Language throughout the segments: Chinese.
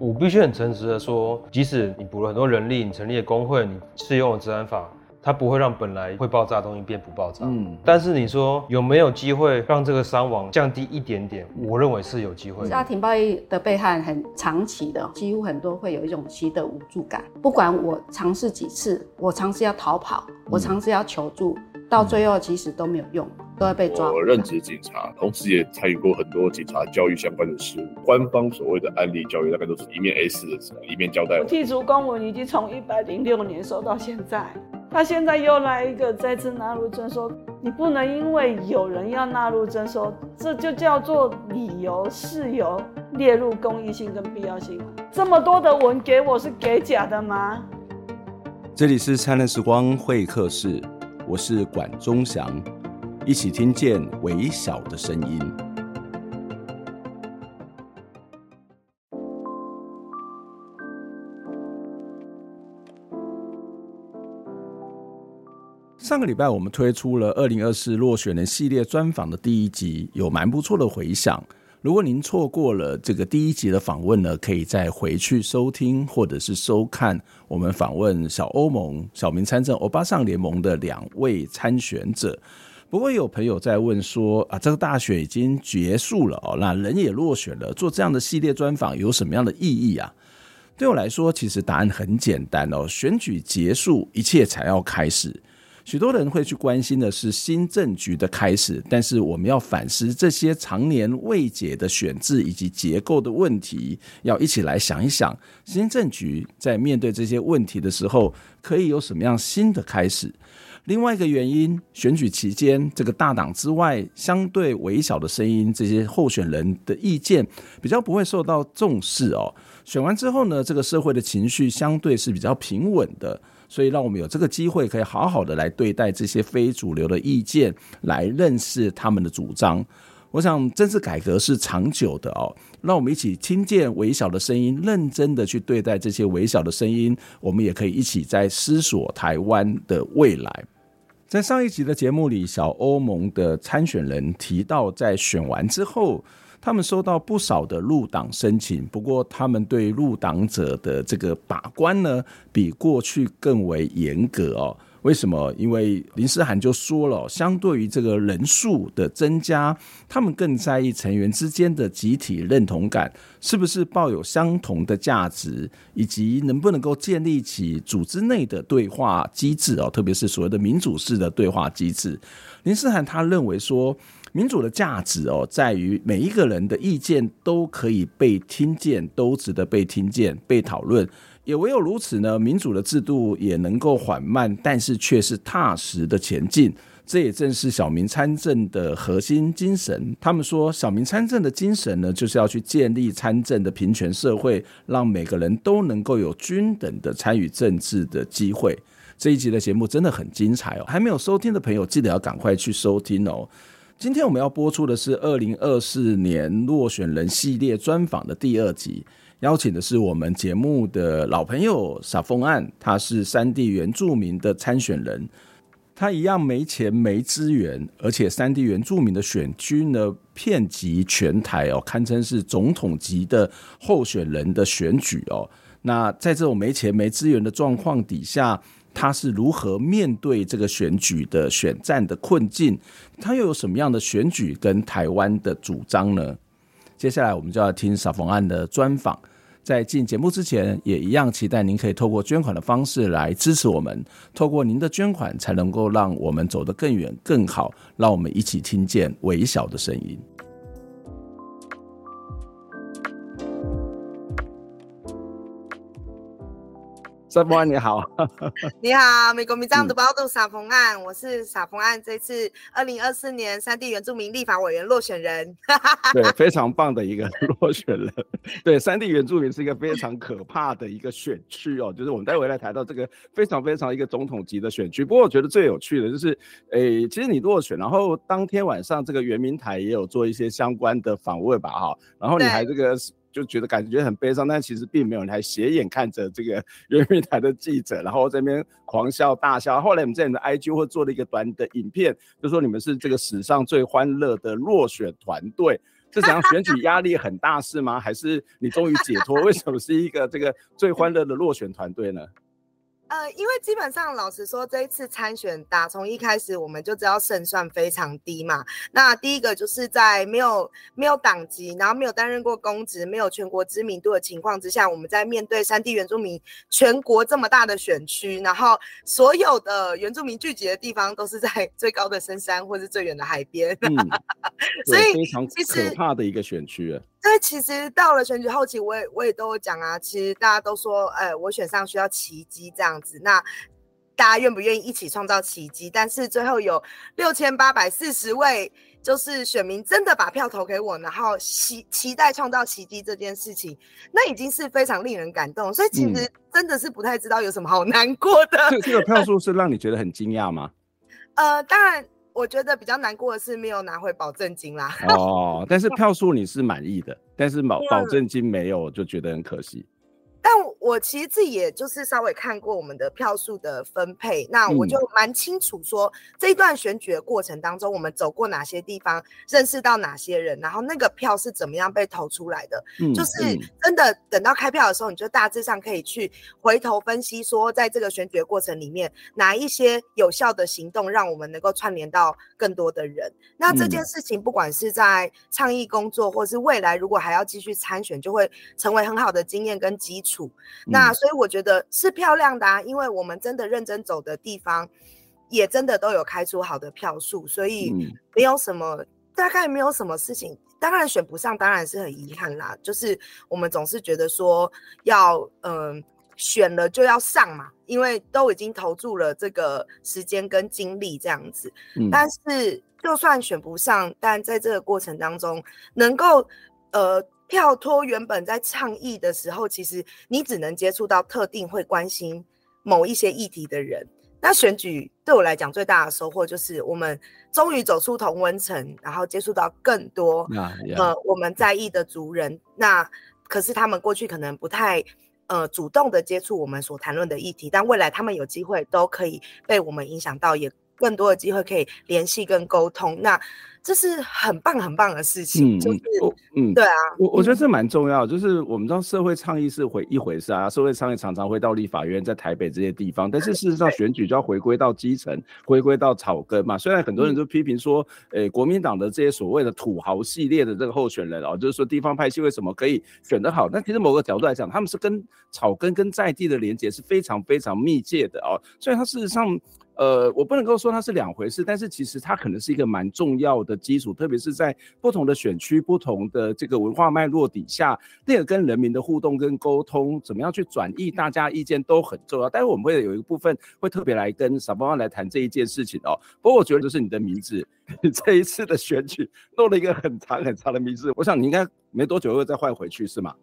我必须很诚实的说，即使你补了很多人力，你成立了工会，你适用了治安法。它不会让本来会爆炸的东西变不爆炸。嗯，但是你说有没有机会让这个伤亡降低一点点？我认为是有机会。家庭暴力的被害很长期的，几乎很多会有一种习得无助感。不管我尝试几次，我尝试要逃跑，我尝试要求助，嗯、到最后其实都没有用，都会被抓。我任职警察，同时也参与过很多警察教育相关的事务。官方所谓的案例教育，大概都是一面 A4 的纸，一面交代我。剔除公文已经从一百零六年收到现在。他现在又来一个再次纳入征收，你不能因为有人要纳入征收，这就叫做理由事由列入公益性跟必要性。这么多的文给我是给假的吗？这里是灿烂时光会客室，我是管中祥，一起听见微小的声音。上个礼拜我们推出了二零二四落选人系列专访的第一集，有蛮不错的回响。如果您错过了这个第一集的访问呢，可以再回去收听或者是收看我们访问小欧盟小民参政欧巴桑联盟的两位参选者。不过有朋友在问说啊，这个大选已经结束了哦，那人也落选了，做这样的系列专访有什么样的意义啊？对我来说，其实答案很简单哦，选举结束，一切才要开始。许多人会去关心的是新政局的开始，但是我们要反思这些常年未解的选制以及结构的问题，要一起来想一想，新政局在面对这些问题的时候，可以有什么样新的开始。另外一个原因，选举期间这个大党之外相对微小的声音，这些候选人的意见比较不会受到重视哦。选完之后呢，这个社会的情绪相对是比较平稳的。所以，让我们有这个机会，可以好好的来对待这些非主流的意见，来认识他们的主张。我想，政治改革是长久的哦。让我们一起听见微小的声音，认真的去对待这些微小的声音。我们也可以一起在思索台湾的未来。在上一集的节目里，小欧盟的参选人提到，在选完之后，他们收到不少的入党申请，不过他们对入党者的这个把关呢，比过去更为严格哦。为什么？因为林思涵就说了，相对于这个人数的增加，他们更在意成员之间的集体认同感，是不是抱有相同的价值，以及能不能够建立起组织内的对话机制哦，特别是所谓的民主式的对话机制。林思涵他认为说。民主的价值哦，在于每一个人的意见都可以被听见，都值得被听见、被讨论。也唯有如此呢，民主的制度也能够缓慢，但是却是踏实的前进。这也正是小民参政的核心精神。他们说，小民参政的精神呢，就是要去建立参政的平权社会，让每个人都能够有均等的参与政治的机会。这一集的节目真的很精彩哦，还没有收听的朋友，记得要赶快去收听哦。今天我们要播出的是二零二四年落选人系列专访的第二集，邀请的是我们节目的老朋友撒丰案，他是三地原住民的参选人，他一样没钱没资源，而且三地原住民的选区呢遍及全台哦，堪称是总统级的候选人的选举哦。那在这种没钱没资源的状况底下，他是如何面对这个选举的选战的困境？他又有什么样的选举跟台湾的主张呢？接下来我们就要听撒丰案的专访。在进节目之前，也一样期待您可以透过捐款的方式来支持我们。透过您的捐款，才能够让我们走得更远、更好。让我们一起听见微小的声音。撒丰案你好，你好，美国民众的报道撒丰案，嗯、我是撒丰案这次二零二四年三地原住民立法委员落选人，对，非常棒的一个落选人，对，三地原住民是一个非常可怕的一个选区哦，就是我们待会来谈到这个非常非常一个总统级的选区，不过我觉得最有趣的就是，诶、欸，其实你落选，然后当天晚上这个圆明台也有做一些相关的访问吧，哈，然后你还这个。就觉得感觉很悲伤，但其实并没有人还斜眼看着这个 原民台的记者，然后这边狂笑大笑。后来我们在你的 IG 或做了一个短的影片，就说你们是这个史上最欢乐的落选团队。是怎样选举压力很大是吗？还是你终于解脱？为什么是一个这个最欢乐的落选团队呢？呃，因为基本上老实说，这一次参选打从一开始我们就知道胜算非常低嘛。那第一个就是在没有没有党籍，然后没有担任过公职，没有全国知名度的情况之下，我们在面对山地原住民全国这么大的选区，然后所有的原住民聚集的地方都是在 最高的深山或是最远的海边，嗯、所以非常可怕的一个选区。对，其实到了选举后期，我也我也都有讲啊。其实大家都说，哎，我选上需要奇迹这样子。那大家愿不愿意一起创造奇迹？但是最后有六千八百四十位，就是选民真的把票投给我，然后期期待创造奇迹这件事情，那已经是非常令人感动。所以其实真的是不太知道有什么好难过的。这、嗯、这个票 数是让你觉得很惊讶吗？呃，当然。我觉得比较难过的是没有拿回保证金啦。哦，但是 票数你是满意的，但是保保证金没有，就觉得很可惜。但我其实自己也就是稍微看过我们的票数的分配，那我就蛮清楚说，这一段选举的过程当中，我们走过哪些地方，认识到哪些人，然后那个票是怎么样被投出来的。嗯，就是真的等到开票的时候，你就大致上可以去回头分析说，在这个选举的过程里面，哪一些有效的行动让我们能够串联到更多的人。那这件事情不管是在倡议工作，或是未来如果还要继续参选，就会成为很好的经验跟基础。那所以我觉得是漂亮的啊，因为我们真的认真走的地方，也真的都有开出好的票数，所以没有什么，大概没有什么事情。当然选不上，当然是很遗憾啦。就是我们总是觉得说要嗯、呃、选了就要上嘛，因为都已经投注了这个时间跟精力这样子。但是就算选不上，但在这个过程当中能够呃。票托原本在倡议的时候，其实你只能接触到特定会关心某一些议题的人。那选举对我来讲最大的收获就是，我们终于走出同温层，然后接触到更多、uh, yeah. 呃我们在意的族人。那可是他们过去可能不太呃主动的接触我们所谈论的议题，但未来他们有机会都可以被我们影响到，也更多的机会可以联系跟沟通。那这是很棒很棒的事情，嗯，就是，嗯，对啊，我我觉得这蛮重要，就是我们知道社会倡议是回一回事啊，社会倡议常常会到立法院，在台北这些地方，但是事实上选举就要回归到基层，回归到草根嘛。虽然很多人都批评说，诶、嗯欸，国民党的这些所谓的土豪系列的这个候选人哦，就是说地方派系为什么可以选得好？但其实某个角度来讲，他们是跟草根跟在地的连接是非常非常密切的哦，所以他事实上。呃，我不能够说它是两回事，但是其实它可能是一个蛮重要的基础，特别是在不同的选区、不同的这个文化脉络底下，那个跟人民的互动跟沟通，怎么样去转译大家意见都很重要。待会我们会有一个部分会特别来跟撒丰安来谈这一件事情哦。不过我觉得就是你的名字，这一次的选举弄了一个很长很长的名字，我想你应该没多久又再换回去是吗？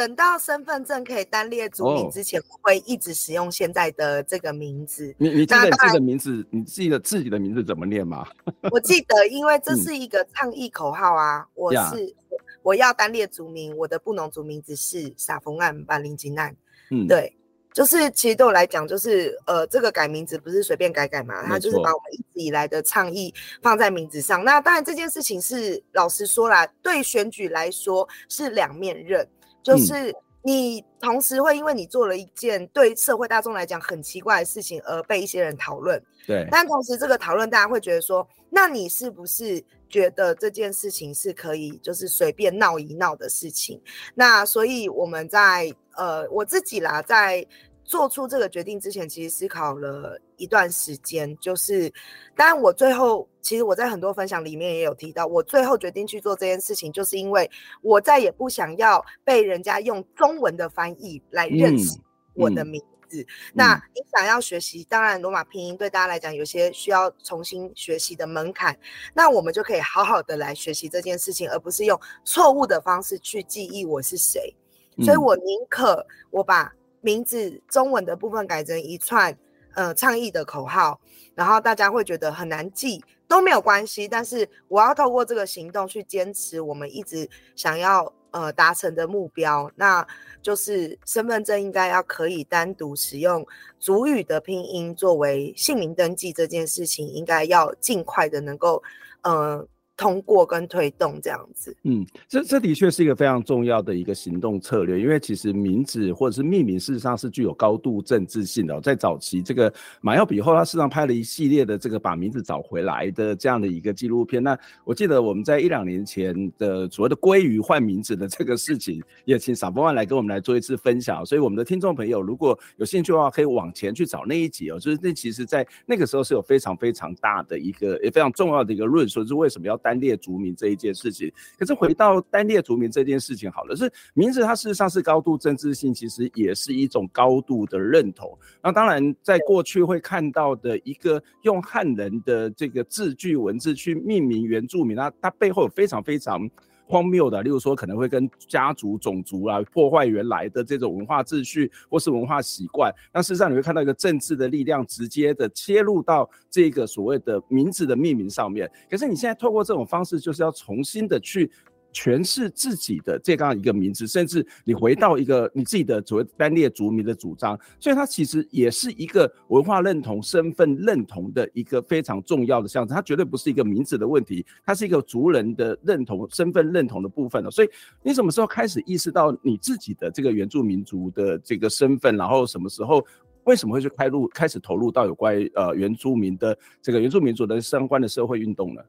等到身份证可以单列族名之前，我会一直使用现在的这个名字。你你记得你自己的名字，你记得自己的名字怎么念吗？我记得，因为这是一个倡议口号啊。我是我要单列族名，我的布农族名字是撒丰安巴林吉难。嗯，对，就是其实对我来讲，就是呃，这个改名字不是随便改改嘛，他就是把我们一直以来的倡议放在名字上。那当然这件事情是老实说啦，对选举来说是两面刃。就是你同时会因为你做了一件对社会大众来讲很奇怪的事情而被一些人讨论，对。但同时这个讨论大家会觉得说，那你是不是觉得这件事情是可以就是随便闹一闹的事情？那所以我们在呃我自己啦，在。做出这个决定之前，其实思考了一段时间。就是，当然我最后，其实我在很多分享里面也有提到，我最后决定去做这件事情，就是因为我再也不想要被人家用中文的翻译来认识我的名字。嗯嗯、那你想要学习，当然罗马拼音对大家来讲有些需要重新学习的门槛，那我们就可以好好的来学习这件事情，而不是用错误的方式去记忆我是谁。所以我宁可我把。名字中文的部分改成一串呃倡议的口号，然后大家会觉得很难记都没有关系，但是我要透过这个行动去坚持我们一直想要呃达成的目标，那就是身份证应该要可以单独使用主语的拼音作为姓名登记这件事情，应该要尽快的能够呃。通过跟推动这样子。嗯，这这的确是一个非常重要的一个行动策略，因为其实名字或者是命名事实上是具有高度政治性的。在早期，这个马耀比后，他事实上拍了一系列的这个把名字找回来的这样的一个纪录片。那我记得我们在一两年前的所谓的鲑鱼换名字的这个事情，也请撒丰万来跟我们来做一次分享。所以我们的听众朋友如果有兴趣的话，可以往前去找那一集哦。就是那其实，在那个时候是有非常非常大的一个也非常重要的一个论述，是为什么要带单列族名这一件事情。可是回到单列族名这件事情好了，是名字它事实上是高度政治性，其实也是一种高度的认同。那当然，在过去会看到的一个用汉人的这个字句文字去命名原住民，那它背后有非常非常荒谬的，例如说可能会跟家族、种族啊破坏原来的这种文化秩序或是文化习惯。那事实上你会看到一个政治的力量直接的切入到这个所谓的名字的命名上面。可是你现在透过这种方式，就是要重新的去。诠释自己的这样一个名字，甚至你回到一个你自己的所谓单列族民的主张，所以它其实也是一个文化认同、身份认同的一个非常重要的象征。它绝对不是一个名字的问题，它是一个族人的认同、身份认同的部分了。所以你什么时候开始意识到你自己的这个原住民族的这个身份？然后什么时候为什么会去开入开始投入到有关呃原住民的这个原住民族的相关的社会运动呢？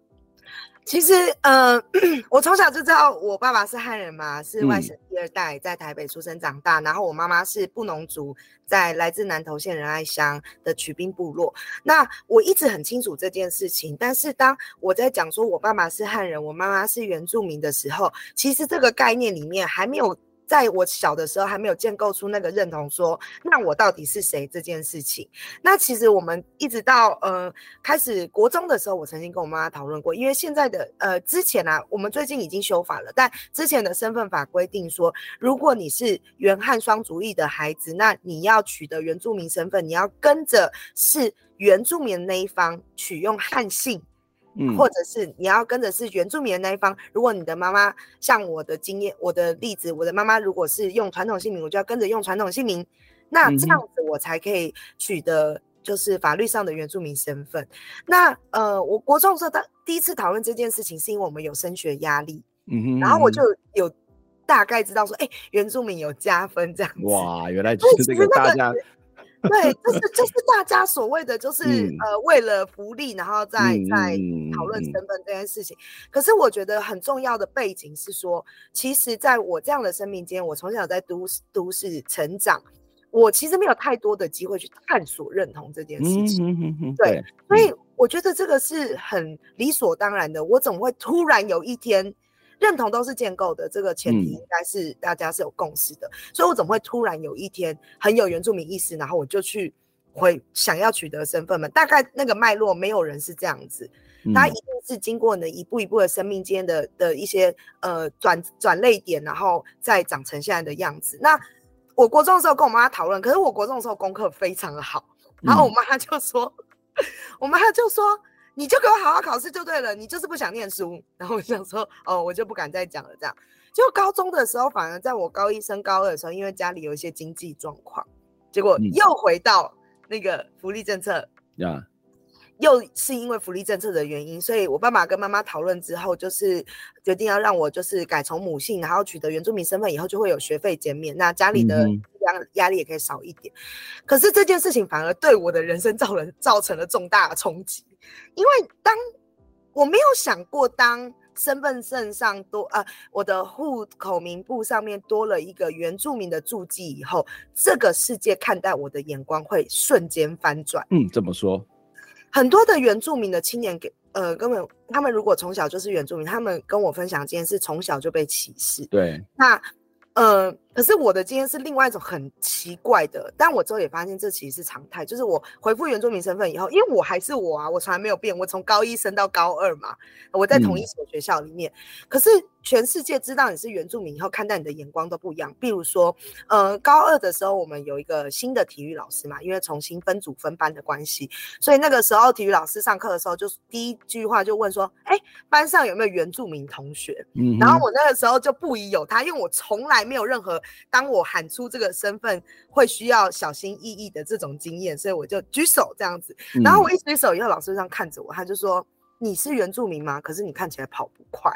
其实，呃，我从小就知道我爸爸是汉人嘛，是外省第二代，在台北出生长大。嗯、然后我妈妈是布农族，在来自南投县仁爱乡的曲兵部落。那我一直很清楚这件事情。但是当我在讲说我爸爸是汉人，我妈妈是原住民的时候，其实这个概念里面还没有。在我小的时候还没有建构出那个认同说，那我到底是谁这件事情。那其实我们一直到呃开始国中的时候，我曾经跟我妈妈讨论过，因为现在的呃之前啊，我们最近已经修法了，但之前的身份法规定说，如果你是原汉双族裔的孩子，那你要取得原住民身份，你要跟着是原住民那一方取用汉姓。嗯，或者是你要跟着是原住民的那一方，如果你的妈妈像我的经验，我的例子，我的妈妈如果是用传统姓名，我就要跟着用传统姓名，那这样子我才可以取得就是法律上的原住民身份。那呃，我国中的时候，当第一次讨论这件事情，是因为我们有升学压力，嗯哼，然后我就有大概知道说，哎、欸，原住民有加分这样子。哇，原来就是这个大家。对，就是就是大家所谓的，就是、嗯、呃，为了福利，然后再再讨论身份这件事情。可是我觉得很重要的背景是说，其实在我这样的生命间，我从小在都市都市成长，我其实没有太多的机会去探索认同这件事情。对，所以我觉得这个是很理所当然的。我总会突然有一天。认同都是建构的，这个前提应该是大家是有共识的，嗯、所以我怎么会突然有一天很有原住民意识，然后我就去会想要取得身份嘛？大概那个脉络，没有人是这样子，他、嗯、一定是经过你一步一步的生命间的的一些呃转转捩点，然后再长成现在的样子。那我国中的时候跟我妈妈讨论，可是我国中的时候功课非常的好，然后我妈就说，嗯、我妈就说。你就给我好好考试就对了，你就是不想念书。然后我想说，哦，我就不敢再讲了。这样，就高中的时候，反而在我高一升高二的时候，因为家里有一些经济状况，结果又回到那个福利政策。呀、嗯，又是因为福利政策的原因，所以我爸爸跟妈妈讨论之后，就是决定要让我就是改从母姓，然后取得原住民身份以后，就会有学费减免，那家里的压压力也可以少一点。嗯、可是这件事情反而对我的人生造成造成了重大的冲击。因为当我没有想过，当身份证上多呃，我的户口名簿上面多了一个原住民的注记以后，这个世界看待我的眼光会瞬间翻转。嗯，怎么说？很多的原住民的青年给呃，根本他们如果从小就是原住民，他们跟我分享这件事，从小就被歧视。对，那呃。可是我的经验是另外一种很奇怪的，但我之后也发现这其实是常态，就是我回复原住民身份以后，因为我还是我啊，我从来没有变，我从高一升到高二嘛，我在同一所学校里面。嗯、可是全世界知道你是原住民以后，看待你的眼光都不一样。比如说，呃，高二的时候我们有一个新的体育老师嘛，因为重新分组分班的关系，所以那个时候体育老师上课的时候，就第一句话就问说：“哎，班上有没有原住民同学？”嗯，然后我那个时候就不疑有他，因为我从来没有任何。当我喊出这个身份，会需要小心翼翼的这种经验，所以我就举手这样子。然后我一举手以后，老师这样看着我，他就说：“你是原住民吗？可是你看起来跑不快。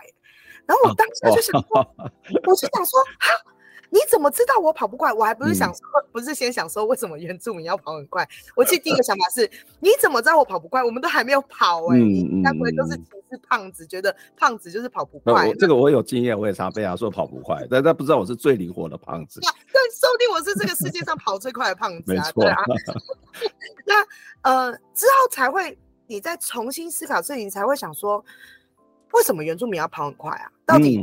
然后我当时就想 我就想说，哈。你怎么知道我跑不快？我还不是想说，嗯、不是先想说为什么原住民要跑很快？我其实第一个想法是，你怎么知道我跑不快？我们都还没有跑哎、你该不会都是歧视胖子，觉得胖子就是跑不快？这个我有经验，我也常被他说跑不快，但他不知道我是最灵活的胖子。对，说不定我是这个世界上跑最快的胖子啊！没错。那呃之后才会，你再重新思考这，你才会想说。为什么原住民要跑很快啊？到底是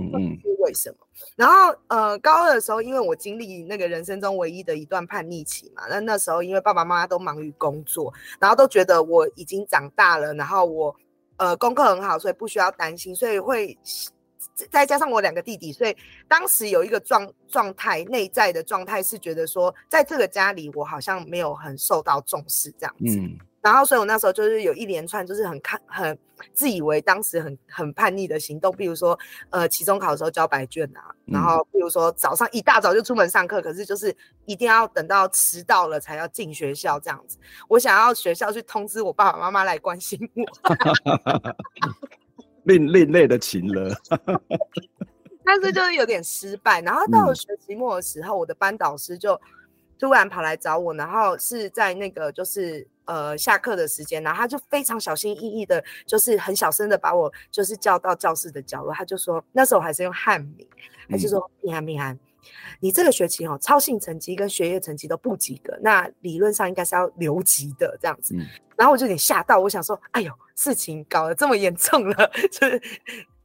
为什么？嗯嗯、然后呃，高二的时候，因为我经历那个人生中唯一的一段叛逆期嘛，那那时候因为爸爸妈妈都忙于工作，然后都觉得我已经长大了，然后我呃功课很好，所以不需要担心，所以会再加上我两个弟弟，所以当时有一个状状态，内在的状态是觉得说，在这个家里我好像没有很受到重视这样子。嗯然后，所以我那时候就是有一连串，就是很看很自以为当时很很叛逆的行动，比如说，呃，期中考的时候交白卷啊，然后比如说早上一大早就出门上课，可是就是一定要等到迟到了才要进学校这样子。我想要学校去通知我爸爸妈妈来关心我，另另类的情了，但是就是有点失败。然后到了学期末的时候，嗯、我的班导师就突然跑来找我，然后是在那个就是。呃，下课的时间，然后他就非常小心翼翼的，就是很小声的把我就是叫到教室的角落，他就说，那时候我还是用汉名，他就说，平安平安，你这个学期哦，操性成绩跟学业成绩都不及格，那理论上应该是要留级的这样子，嗯、然后我就有点吓到，我想说，哎呦，事情搞得这么严重了，就是。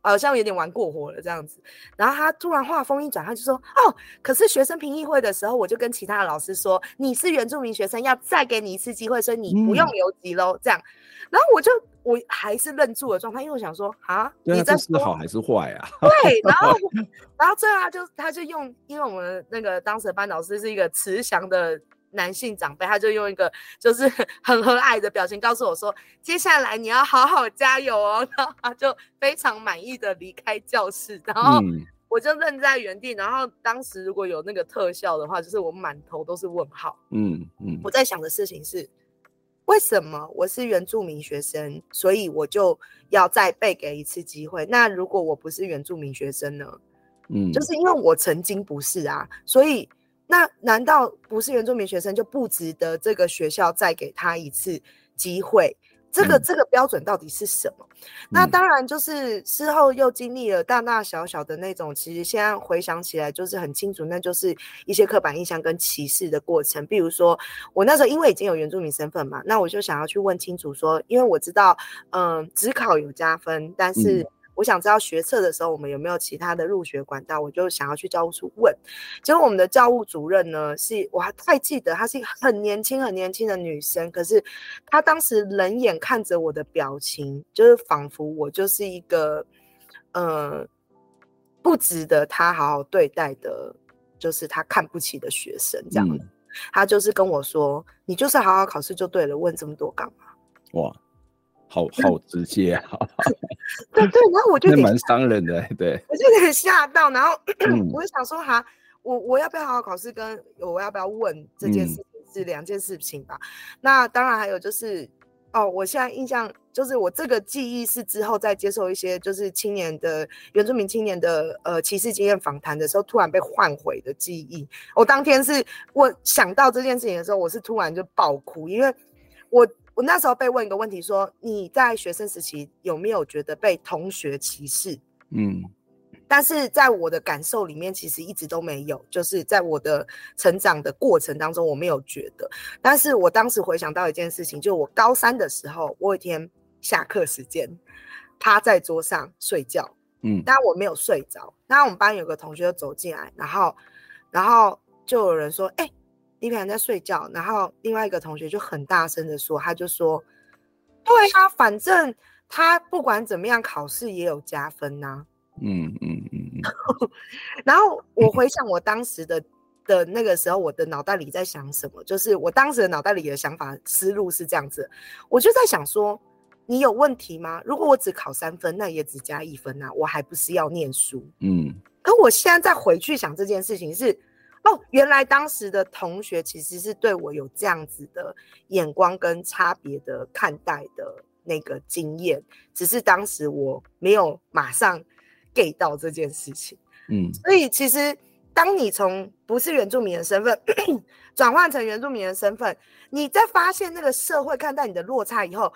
好像有点玩过火了这样子，然后他突然话锋一转，他就说：“哦，可是学生评议会的时候，我就跟其他的老师说，你是原住民学生，要再给你一次机会，所以你不用留级喽。嗯”这样，然后我就我还是愣住了状态，因为我想说啊，你这是好还是坏啊？对，然后 然后最后他就他就用，因为我们那个当时的班导师是一个慈祥的。男性长辈，他就用一个就是 很和蔼的表情告诉我说：“接下来你要好好加油哦。”然后他就非常满意的离开教室，然后我就愣在原地。然后当时如果有那个特效的话，就是我满头都是问号。嗯嗯，我在想的事情是，为什么我是原住民学生，所以我就要再被给一次机会？那如果我不是原住民学生呢？嗯，就是因为我曾经不是啊，所以。那难道不是原住民学生就不值得这个学校再给他一次机会？这个、嗯、这个标准到底是什么？嗯、那当然就是事后又经历了大大小小的那种，其实现在回想起来就是很清楚，那就是一些刻板印象跟歧视的过程。比如说我那时候因为已经有原住民身份嘛，那我就想要去问清楚说，因为我知道，嗯，只考有加分，但是、嗯。我想知道学测的时候我们有没有其他的入学管道，我就想要去教务处问。结果我们的教务主任呢，是我还太记得，她是一个很年轻很年轻的女生，可是她当时冷眼看着我的表情，就是仿佛我就是一个，呃，不值得她好好对待的，就是她看不起的学生这样。她、嗯、就是跟我说：“你就是好好考试就对了，问这么多干嘛？”哇。好好直接啊！对对，然后我就蛮伤人的，对，我就很吓到，然后、嗯、我就想说哈，我我要不要好好考试，跟我要不要问这件事情是两件事情吧。嗯、那当然还有就是，哦，我现在印象就是我这个记忆是之后再接受一些就是青年的原住民青年的呃歧视经验访谈的时候，突然被唤回的记忆。我当天是我想到这件事情的时候，我是突然就爆哭，因为我。我那时候被问一个问题，说你在学生时期有没有觉得被同学歧视？嗯，但是在我的感受里面，其实一直都没有，就是在我的成长的过程当中，我没有觉得。但是我当时回想到一件事情，就我高三的时候，我有一天下课时间趴在桌上睡觉，嗯，但我没有睡着。那我们班有个同学就走进来，然后，然后就有人说，哎、欸。李平在睡觉，然后另外一个同学就很大声的说，他就说：“对啊，反正他不管怎么样考试也有加分呐、啊。”嗯嗯嗯嗯。然后我回想我当时的的那个时候，我的脑袋里在想什么？就是我当时的脑袋里的想法思路是这样子，我就在想说：你有问题吗？如果我只考三分，那也只加一分啊，我还不是要念书？嗯。可我现在再回去想这件事情是。哦，原来当时的同学其实是对我有这样子的眼光跟差别的看待的，那个经验，只是当时我没有马上 get 到这件事情。嗯，所以其实当你从不是原住民的身份转换成原住民的身份，你在发现那个社会看待你的落差以后，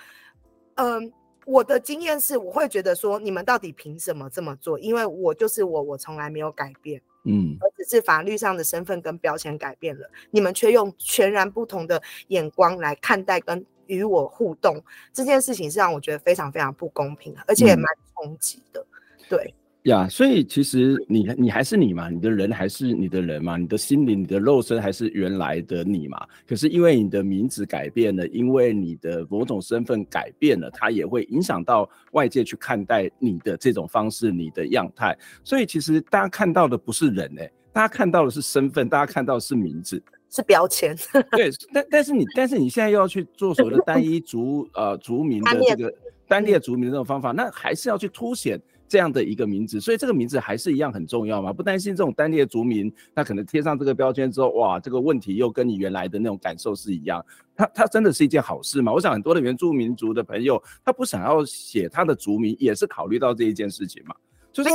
嗯。我的经验是，我会觉得说，你们到底凭什么这么做？因为我就是我，我从来没有改变，嗯，而只是法律上的身份跟标签改变了，你们却用全然不同的眼光来看待跟与我互动，这件事情是让我觉得非常非常不公平，而且也蛮冲击的，嗯、对。呀，yeah, 所以其实你你还是你嘛，你的人还是你的人嘛，你的心灵、你的肉身还是原来的你嘛。可是因为你的名字改变了，因为你的某种身份改变了，它也会影响到外界去看待你的这种方式、你的样态。所以其实大家看到的不是人哎、欸，大家看到的是身份，大家看到的是名字，是标签。对，但但是你但是你现在又要去做所谓的单一族呃族名的这个单列族名的这种方法，那还是要去凸显。这样的一个名字，所以这个名字还是一样很重要嘛？不担心这种单列族名，那可能贴上这个标签之后，哇，这个问题又跟你原来的那种感受是一样。它它真的是一件好事吗？我想很多的原住民族的朋友，他不想要写他的族名，也是考虑到这一件事情嘛。就是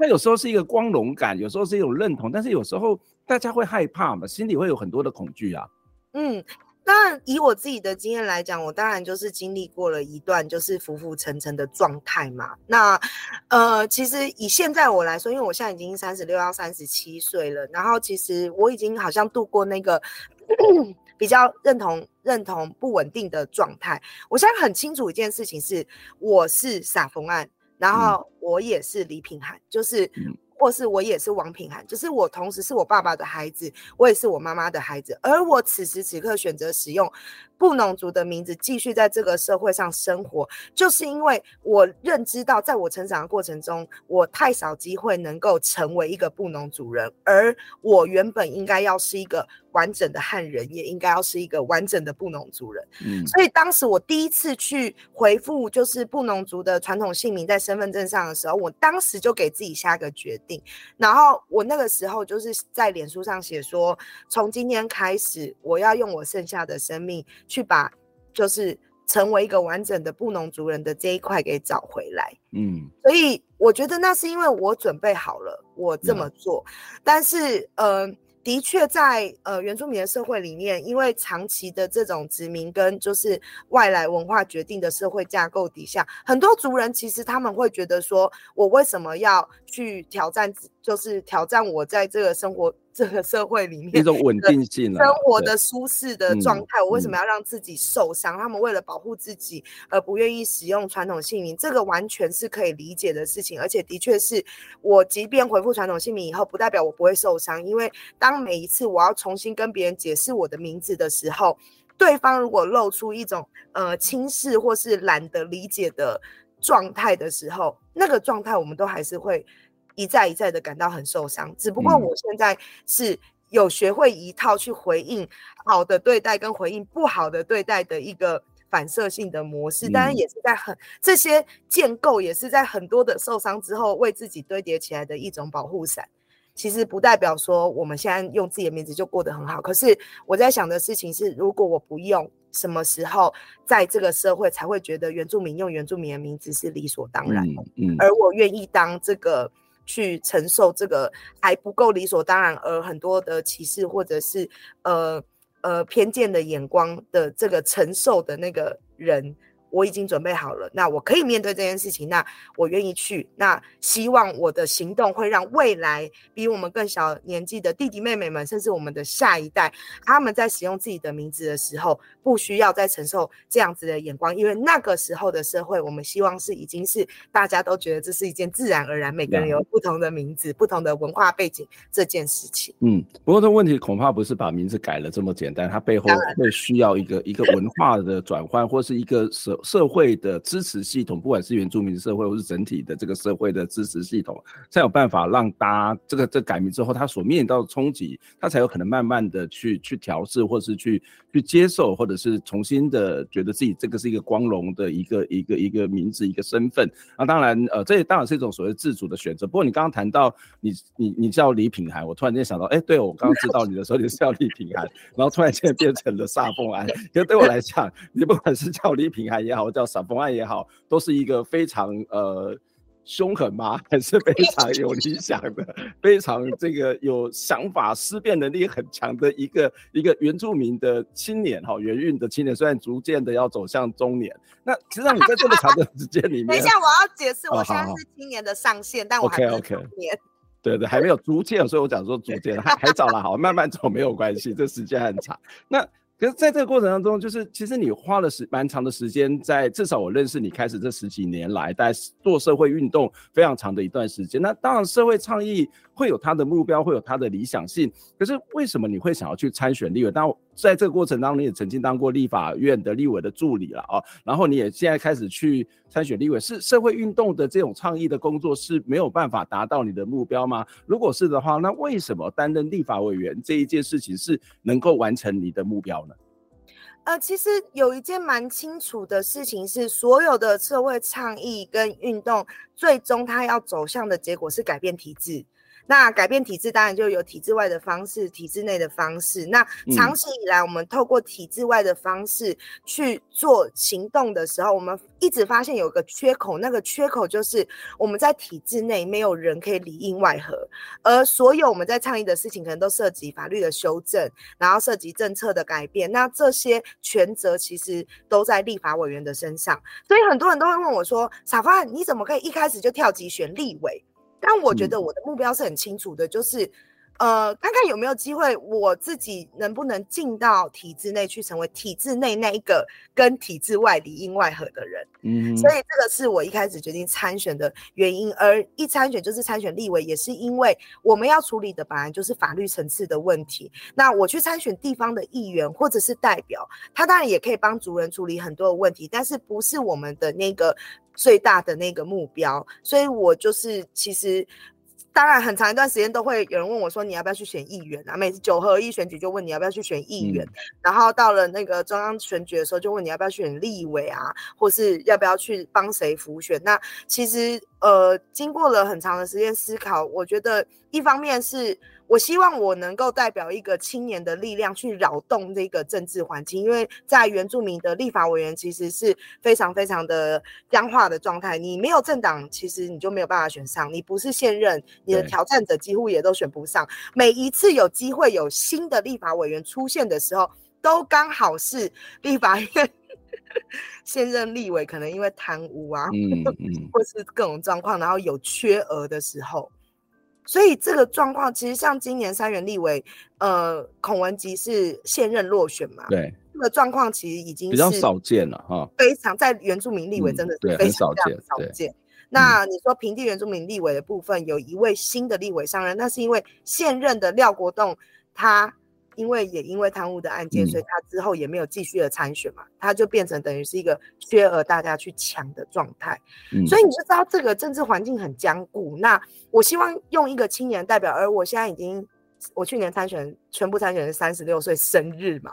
他有时候是一个光荣感，有时候是一种认同，但是有时候大家会害怕嘛，心里会有很多的恐惧啊。嗯。那以我自己的经验来讲，我当然就是经历过了一段就是浮浮沉沉的状态嘛。那呃，其实以现在我来说，因为我现在已经三十六到三十七岁了，然后其实我已经好像度过那个 比较认同认同不稳定的状态。我现在很清楚一件事情是，我是撒疯案，然后我也是李品涵，就是。或是我也是王品涵，就是我同时是我爸爸的孩子，我也是我妈妈的孩子，而我此时此刻选择使用布农族的名字继续在这个社会上生活，就是因为我认知到，在我成长的过程中，我太少机会能够成为一个布农族人，而我原本应该要是一个。完整的汉人也应该要是一个完整的布农族人，嗯，所以当时我第一次去回复就是布农族的传统姓名在身份证上的时候，我当时就给自己下个决定，然后我那个时候就是在脸书上写说，从今天开始，我要用我剩下的生命去把就是成为一个完整的布农族人的这一块给找回来，嗯，所以我觉得那是因为我准备好了，我这么做，嗯，但是呃。的确，在呃原住民的社会里面，因为长期的这种殖民跟就是外来文化决定的社会架构底下，很多族人其实他们会觉得说，我为什么要去挑战，就是挑战我在这个生活。这个社会里面一种稳定性，生活的舒适的状态，我为什么要让自己受伤？他们为了保护自己而不愿意使用传统姓名，这个完全是可以理解的事情。而且的确是我，即便回复传统姓名以后，不代表我不会受伤，因为当每一次我要重新跟别人解释我的名字的时候，对方如果露出一种呃轻视或是懒得理解的状态的时候，那个状态我们都还是会。一再一再的感到很受伤，只不过我现在是有学会一套去回应好的对待跟回应不好的对待的一个反射性的模式，当然也是在很这些建构也是在很多的受伤之后为自己堆叠起来的一种保护伞。其实不代表说我们现在用自己的名字就过得很好，可是我在想的事情是，如果我不用，什么时候在这个社会才会觉得原住民用原住民的名字是理所当然？嗯，嗯，而我愿意当这个。去承受这个还不够理所当然，而很多的歧视或者是呃呃偏见的眼光的这个承受的那个人。我已经准备好了，那我可以面对这件事情，那我愿意去。那希望我的行动会让未来比我们更小年纪的弟弟妹妹们，甚至我们的下一代，他们在使用自己的名字的时候，不需要再承受这样子的眼光，因为那个时候的社会，我们希望是已经是大家都觉得这是一件自然而然，每个人有不同的名字、不同的文化背景这件事情。嗯，不过这问题恐怕不是把名字改了这么简单，它背后会需要一个一个文化的转换，或是一个社。社会的支持系统，不管是原住民社会，或是整体的这个社会的支持系统，才有办法让大家这个这、改名之后，他所面临到的冲击，他才有可能慢慢的去去调试，或是去去接受，或者是重新的觉得自己这个是一个光荣的一个一个一个名字一个身份。那当然，呃，这也当然是一种所谓自主的选择。不过你刚刚谈到你你你叫李品涵，我突然间想到，哎，对，我刚刚知道你的时候你是叫李品涵，然后突然间变成了萨凤安。其实对我来讲，你不管是叫李品涵也好，叫撒丰案也好，都是一个非常呃。凶狠吗？还是非常有理想的，非常这个有想法、思辨能力很强的一个一个原住民的青年哈，原运的青年，虽然逐渐的要走向中年，那实际上你在这么长的时间里面，等一下我要解释，我现在是青年的上限，哦、但我还没中年，okay, okay. 对对，还没有逐渐，所以我讲说逐渐还还早了，好，慢慢走没有关系，这时间很长，那。可是，在这个过程当中，就是其实你花了时蛮长的时间，在至少我认识你开始这十几年来，在做社会运动非常长的一段时间。那当然，社会倡议会有他的目标，会有他的理想性。可是，为什么你会想要去参选立委？当在这个过程当中，你也曾经当过立法院的立委的助理了啊，然后你也现在开始去参选立委，是社会运动的这种倡议的工作是没有办法达到你的目标吗？如果是的话，那为什么担任立法委员这一件事情是能够完成你的目标呢？呃，其实有一件蛮清楚的事情是，所有的社会倡议跟运动，最终它要走向的结果是改变体制。那改变体制当然就有体制外的方式，体制内的方式。那长期以来，我们透过体制外的方式去做行动的时候，我们一直发现有个缺口，那个缺口就是我们在体制内没有人可以里应外合，而所有我们在倡议的事情，可能都涉及法律的修正，然后涉及政策的改变。那这些权责其实都在立法委员的身上，所以很多人都会问我说：“傻范，你怎么可以一开始就跳级选立委？”但我觉得我的目标是很清楚的，就是，呃，看看有没有机会，我自己能不能进到体制内去，成为体制内那一个跟体制外里应外合的人。嗯，所以这个是我一开始决定参选的原因。而一参选就是参选立委，也是因为我们要处理的本来就是法律层次的问题。那我去参选地方的议员或者是代表，他当然也可以帮族人处理很多的问题，但是不是我们的那个。最大的那个目标，所以我就是其实，当然很长一段时间都会有人问我说，你要不要去选议员啊？每次九合一选举就问你要不要去选议员，嗯、然后到了那个中央选举的时候就问你要不要去选立委啊，或是要不要去帮谁辅选？那其实呃，经过了很长的时间思考，我觉得一方面是。我希望我能够代表一个青年的力量去扰动这个政治环境，因为在原住民的立法委员其实是非常非常的僵化的状态。你没有政党，其实你就没有办法选上。你不是现任，你的挑战者几乎也都选不上。每一次有机会有新的立法委员出现的时候，都刚好是立法院 现任立委可能因为贪污啊，嗯嗯，或是各种状况，然后有缺额的时候。所以这个状况其实像今年三元立委，呃，孔文吉是现任落选嘛？对，这个状况其实已经是比较少见了哈，非常在原住民立委真的是非常非常少见。那你说平地原住民立委的部分，有一位新的立委上任，那是因为现任的廖国栋他。因为也因为贪污的案件，所以他之后也没有继续的参选嘛，他就变成等于是一个缺额大家去抢的状态。所以你就知道这个政治环境很僵固。那我希望用一个青年代表，而我现在已经，我去年参选全部参选是三十六岁生日嘛，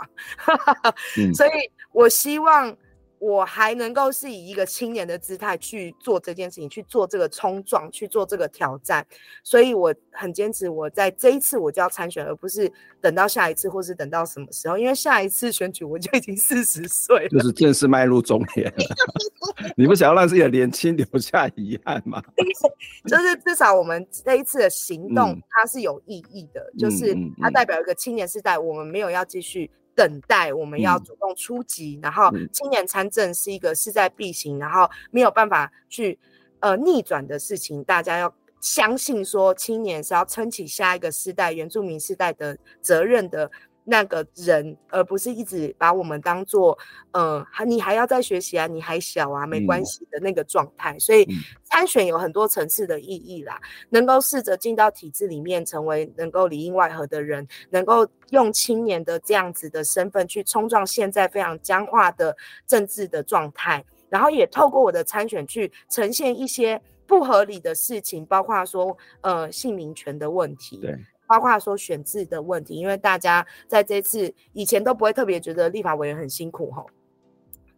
所以我希望。我还能够是以一个青年的姿态去做这件事情，去做这个冲撞，去做这个挑战，所以我很坚持，我在这一次我就要参选，而不是等到下一次，或是等到什么时候，因为下一次选举我就已经四十岁了，就是正式迈入中年了。你不想要让自己的年轻留下遗憾吗？就是至少我们这一次的行动它是有意义的，嗯、就是它代表一个青年时代，我们没有要继续。等待，我们要主动出击，嗯、然后青年参政是一个势在必行，嗯、然后没有办法去呃逆转的事情。大家要相信说，青年是要撑起下一个世代原住民世代的责任的。那个人，而不是一直把我们当做，呃，你还要再学习啊，你还小啊，没关系的那个状态。嗯、所以参选有很多层次的意义啦，能够试着进到体制里面，成为能够里应外合的人，能够用青年的这样子的身份去冲撞现在非常僵化的政治的状态，然后也透过我的参选去呈现一些不合理的事情，包括说，呃，姓名权的问题。对。包括说选制的问题，因为大家在这次以前都不会特别觉得立法委员很辛苦吼，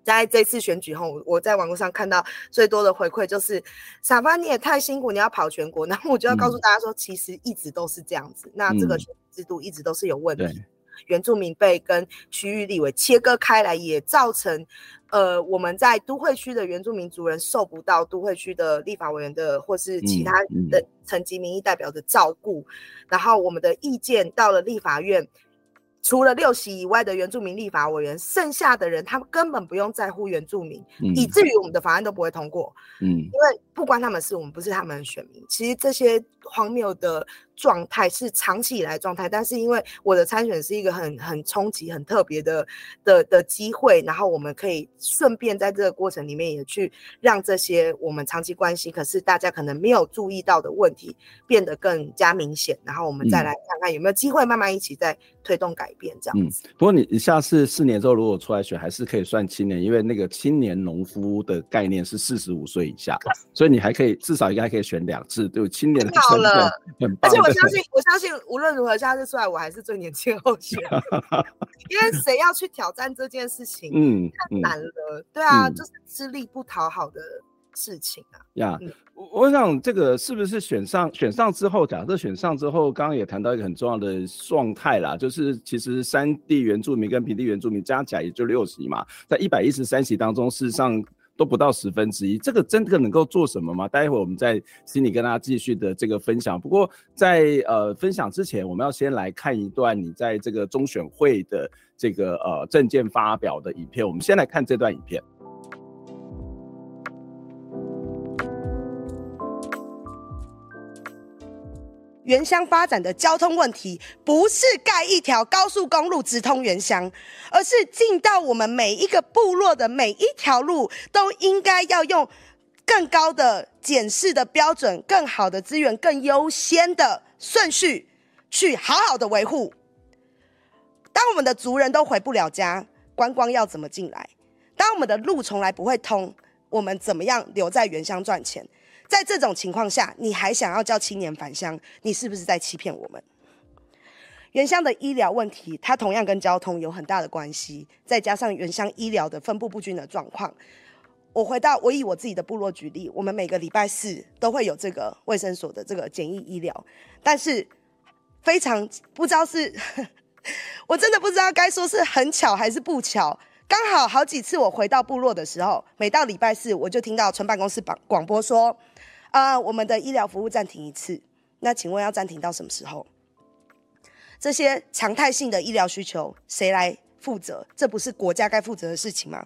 在这次选举后，我在网络上看到最多的回馈就是傻瓜你也太辛苦，你要跑全国，然后我就要告诉大家说，其实一直都是这样子，嗯、那这个制度一直都是有问题。原住民被跟区域立委切割开来，也造成。呃，我们在都会区的原住民族人受不到都会区的立法委员的或是其他的层级民意代表的照顾，嗯嗯、然后我们的意见到了立法院。除了六席以外的原住民立法委员，剩下的人他们根本不用在乎原住民，嗯、以至于我们的法案都不会通过。嗯，因为不关他们事，我们不是他们的选民。其实这些荒谬的状态是长期以来状态，但是因为我的参选是一个很很冲击、很特别的的的机会，然后我们可以顺便在这个过程里面也去让这些我们长期关系，可是大家可能没有注意到的问题变得更加明显，然后我们再来看看有没有机会慢慢一起再推动改变这样子。嗯，不过你你下次四年之后如果出来选，还是可以算青年，因为那个青年农夫的概念是四十五岁以下，所以你还可以至少应该可以选两次，对青年的身份。而且我相信，我相信无论如何，下次出来我还是最年轻候选，因为谁要去挑战这件事情，嗯，太难了。嗯、对啊，嗯、就是吃力不讨好的事情啊。呀、嗯，我想这个是不是选上选上之后，假设选上之后，刚刚也谈到一个很重要的状态啦，就是其实山地原住民跟平地原住民加起来也就六席嘛，在一百一十三席当中，事实上。都不到十分之一，这个真的能够做什么吗？待会我们在心里跟大家继续的这个分享。不过在呃分享之前，我们要先来看一段你在这个中选会的这个呃证件发表的影片。我们先来看这段影片。原乡发展的交通问题，不是盖一条高速公路直通原乡，而是进到我们每一个部落的每一条路，都应该要用更高的检视的标准、更好的资源、更优先的顺序去好好的维护。当我们的族人都回不了家，观光要怎么进来？当我们的路从来不会通，我们怎么样留在原乡赚钱？在这种情况下，你还想要叫青年返乡？你是不是在欺骗我们？原乡的医疗问题，它同样跟交通有很大的关系，再加上原乡医疗的分布不均的状况。我回到我以我自己的部落举例，我们每个礼拜四都会有这个卫生所的这个简易医疗，但是非常不知道是，我真的不知道该说是很巧还是不巧。刚好好几次我回到部落的时候，每到礼拜四我就听到村办公室广广播说。啊、我们的医疗服务暂停一次，那请问要暂停到什么时候？这些常态性的医疗需求谁来负责？这不是国家该负责的事情吗？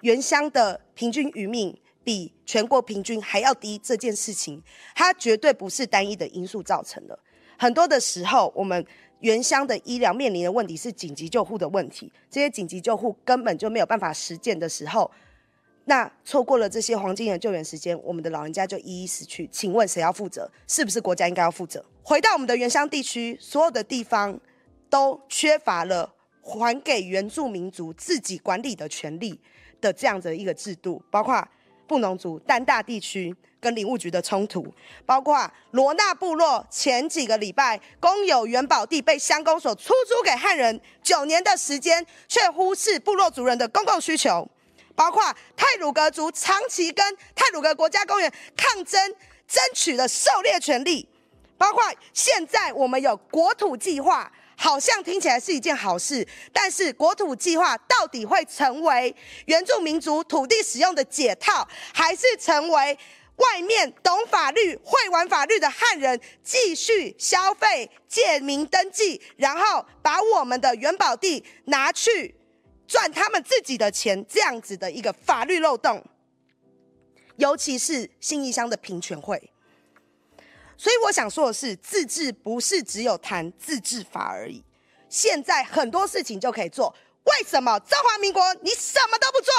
原乡的平均余命比全国平均还要低，这件事情它绝对不是单一的因素造成的。很多的时候，我们原乡的医疗面临的问题是紧急救护的问题，这些紧急救护根本就没有办法实践的时候。那错过了这些黄金的救援时间，我们的老人家就一一死去。请问谁要负责？是不是国家应该要负责？回到我们的原乡地区，所有的地方都缺乏了还给原住民族自己管理的权利的这样的一个制度，包括布农族丹大地区跟林务局的冲突，包括罗纳部落前几个礼拜公有原宝地被乡公所出租给汉人九年的时间，却忽视部落族人的公共需求。包括泰鲁格族长期跟泰鲁格国家公园抗争，争取的狩猎权利，包括现在我们有国土计划，好像听起来是一件好事，但是国土计划到底会成为原住民族土地使用的解套，还是成为外面懂法律、会玩法律的汉人继续消费、借名登记，然后把我们的原宝地拿去？赚他们自己的钱，这样子的一个法律漏洞，尤其是信义乡的平权会。所以我想说的是，自治不是只有谈自治法而已，现在很多事情就可以做。为什么中华民国你什么都不做？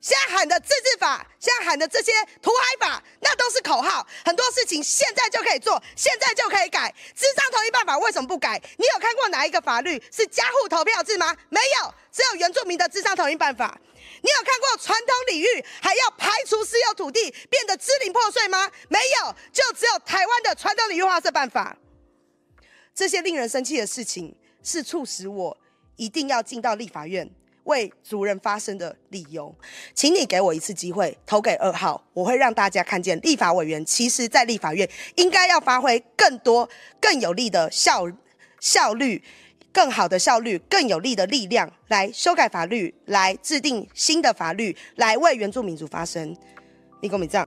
现在喊的自治法，现在喊的这些土海法，那都是口号。很多事情现在就可以做，现在就可以改。智商同意办法为什么不改？你有看过哪一个法律是家户投票制吗？没有，只有原住民的智商同意办法。你有看过传统领域还要排除私有土地变得支离破碎吗？没有，就只有台湾的传统领域划设办法。这些令人生气的事情，是促使我一定要进到立法院。为族人发声的理由，请你给我一次机会，投给二号，我会让大家看见立法委员其实在立法院应该要发挥更多、更有力的效效率，更好的效率、更有力的力量来修改法律，来制定新的法律，来为原住民族发声。你给我们这样。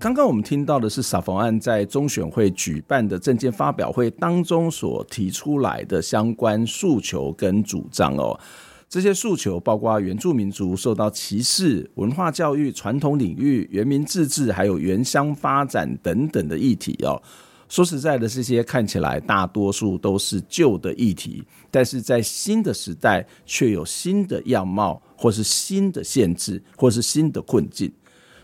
刚刚我们听到的是撒丰案在中选会举办的政见发表会当中所提出来的相关诉求跟主张哦。这些诉求包括原住民族受到歧视、文化教育、传统领域、原民自治，还有原乡发展等等的议题哦。说实在的，这些看起来大多数都是旧的议题，但是在新的时代却有新的样貌，或是新的限制，或是新的困境。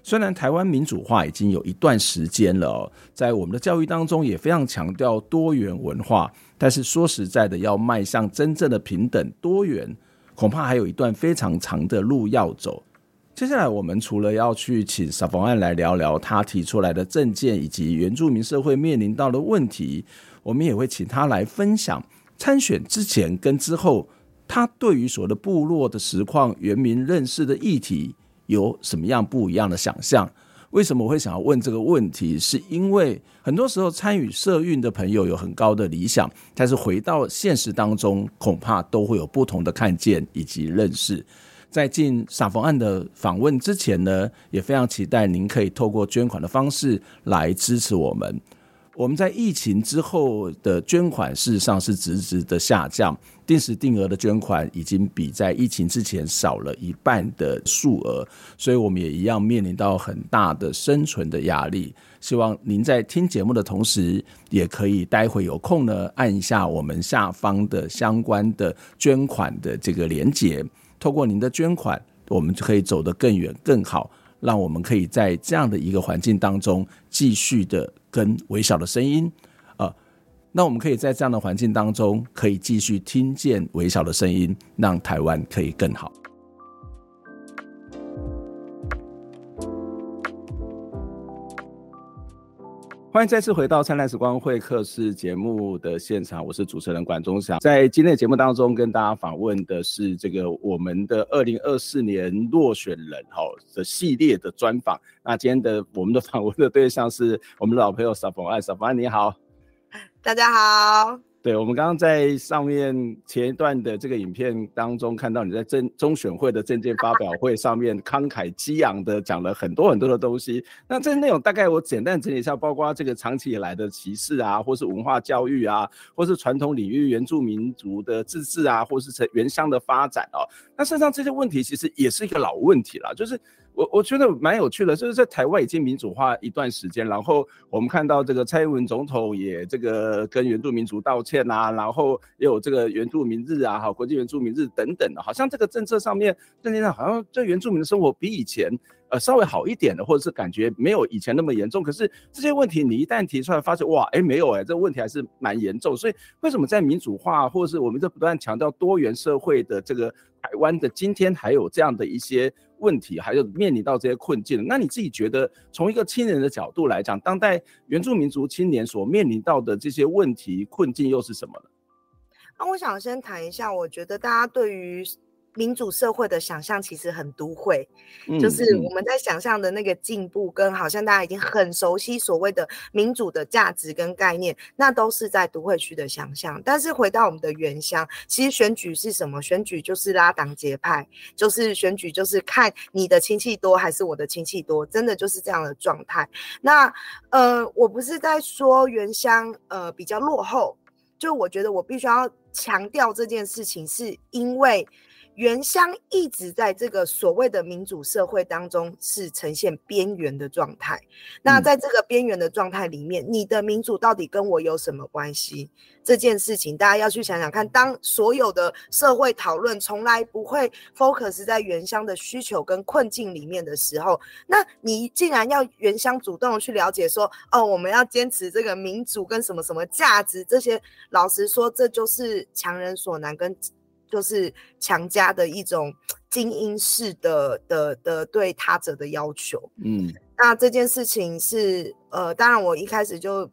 虽然台湾民主化已经有一段时间了，在我们的教育当中也非常强调多元文化，但是说实在的，要迈向真正的平等多元，恐怕还有一段非常长的路要走。接下来，我们除了要去请撒丰案来聊聊他提出来的政见以及原住民社会面临到的问题，我们也会请他来分享参选之前跟之后，他对于所谓的部落的实况、原民认识的议题。有什么样不一样的想象？为什么我会想要问这个问题？是因为很多时候参与社运的朋友有很高的理想，但是回到现实当中，恐怕都会有不同的看见以及认识。在进撒丰案的访问之前呢，也非常期待您可以透过捐款的方式来支持我们。我们在疫情之后的捐款事实上是直直的下降，定时定额的捐款已经比在疫情之前少了一半的数额，所以我们也一样面临到很大的生存的压力。希望您在听节目的同时，也可以待会有空呢，按一下我们下方的相关的捐款的这个连接，透过您的捐款，我们就可以走得更远更好。让我们可以在这样的一个环境当中继续的跟微小的声音，那我们可以在这样的环境当中可以继续听见微小的声音，让台湾可以更好。欢迎再次回到《灿烂时光会客室》节目的现场，我是主持人管中祥。在今天的节目当中，跟大家访问的是这个我们的二零二四年落选人哈的系列的专访。那今天的我们的访问的对象是我们的老朋友撒丰案，撒丰案你好，大家好。对，我们刚刚在上面前一段的这个影片当中看到你在政中选会的政见发表会上面慷慨激昂的讲了很多很多的东西。那这内容大概我简单整理一下，包括这个长期以来的歧视啊，或是文化教育啊，或是传统领域原住民族的自治啊，或是原乡的发展哦。那事实上这些问题其实也是一个老问题了，就是。我我觉得蛮有趣的，就是在台湾已经民主化一段时间，然后我们看到这个蔡英文总统也这个跟原住民族道歉啊，然后也有这个原住民日啊，哈，国际原住民日等等的，好像这个政策上面，政见上好像对原住民的生活比以前呃稍微好一点的，或者是感觉没有以前那么严重。可是这些问题你一旦提出来，发现哇，哎，没有哎，这个问题还是蛮严重。所以为什么在民主化，或者是我们在不断强调多元社会的这个台湾的今天，还有这样的一些？问题还有面临到这些困境，那你自己觉得从一个青年的角度来讲，当代原住民族青年所面临到的这些问题困境又是什么呢？那我想先谈一下，我觉得大家对于。民主社会的想象其实很都会，嗯、就是我们在想象的那个进步，跟好像大家已经很熟悉所谓的民主的价值跟概念，那都是在都会区的想象。但是回到我们的原乡，其实选举是什么？选举就是拉党结派，就是选举就是看你的亲戚多还是我的亲戚多，真的就是这样的状态。那呃，我不是在说原乡呃比较落后，就我觉得我必须要强调这件事情，是因为。原乡一直在这个所谓的民主社会当中是呈现边缘的状态。那在这个边缘的状态里面，你的民主到底跟我有什么关系？这件事情大家要去想想看。当所有的社会讨论从来不会 focus 在原乡的需求跟困境里面的时候，那你竟然要原乡主动去了解说，哦，我们要坚持这个民主跟什么什么价值，这些老实说，这就是强人所难跟。就是强加的一种精英式的的的对他者的要求，嗯，那这件事情是呃，当然我一开始就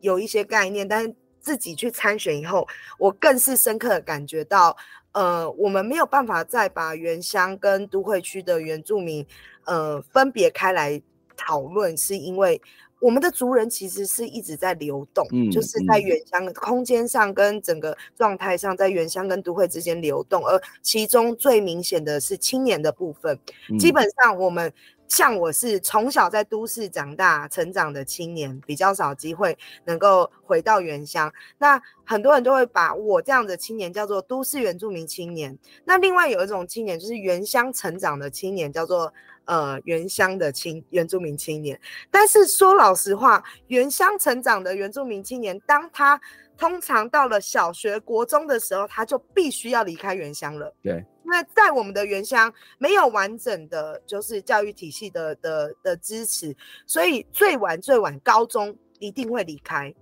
有一些概念，但是自己去参选以后，我更是深刻的感觉到，呃，我们没有办法再把原乡跟都会区的原住民，呃，分别开来讨论，是因为。我们的族人其实是一直在流动，嗯，就是在原乡空间上跟整个状态上，在原乡跟都会之间流动，而其中最明显的是青年的部分。嗯，基本上，我们像我是从小在都市长大成长的青年，比较少机会能够回到原乡。那很多人都会把我这样的青年叫做都市原住民青年。那另外有一种青年，就是原乡成长的青年，叫做。呃，原乡的青原住民青年，但是说老实话，原乡成长的原住民青年，当他通常到了小学、国中的时候，他就必须要离开原乡了。对，因为在我们的原乡没有完整的，就是教育体系的的的支持，所以最晚最晚高中一定会离开。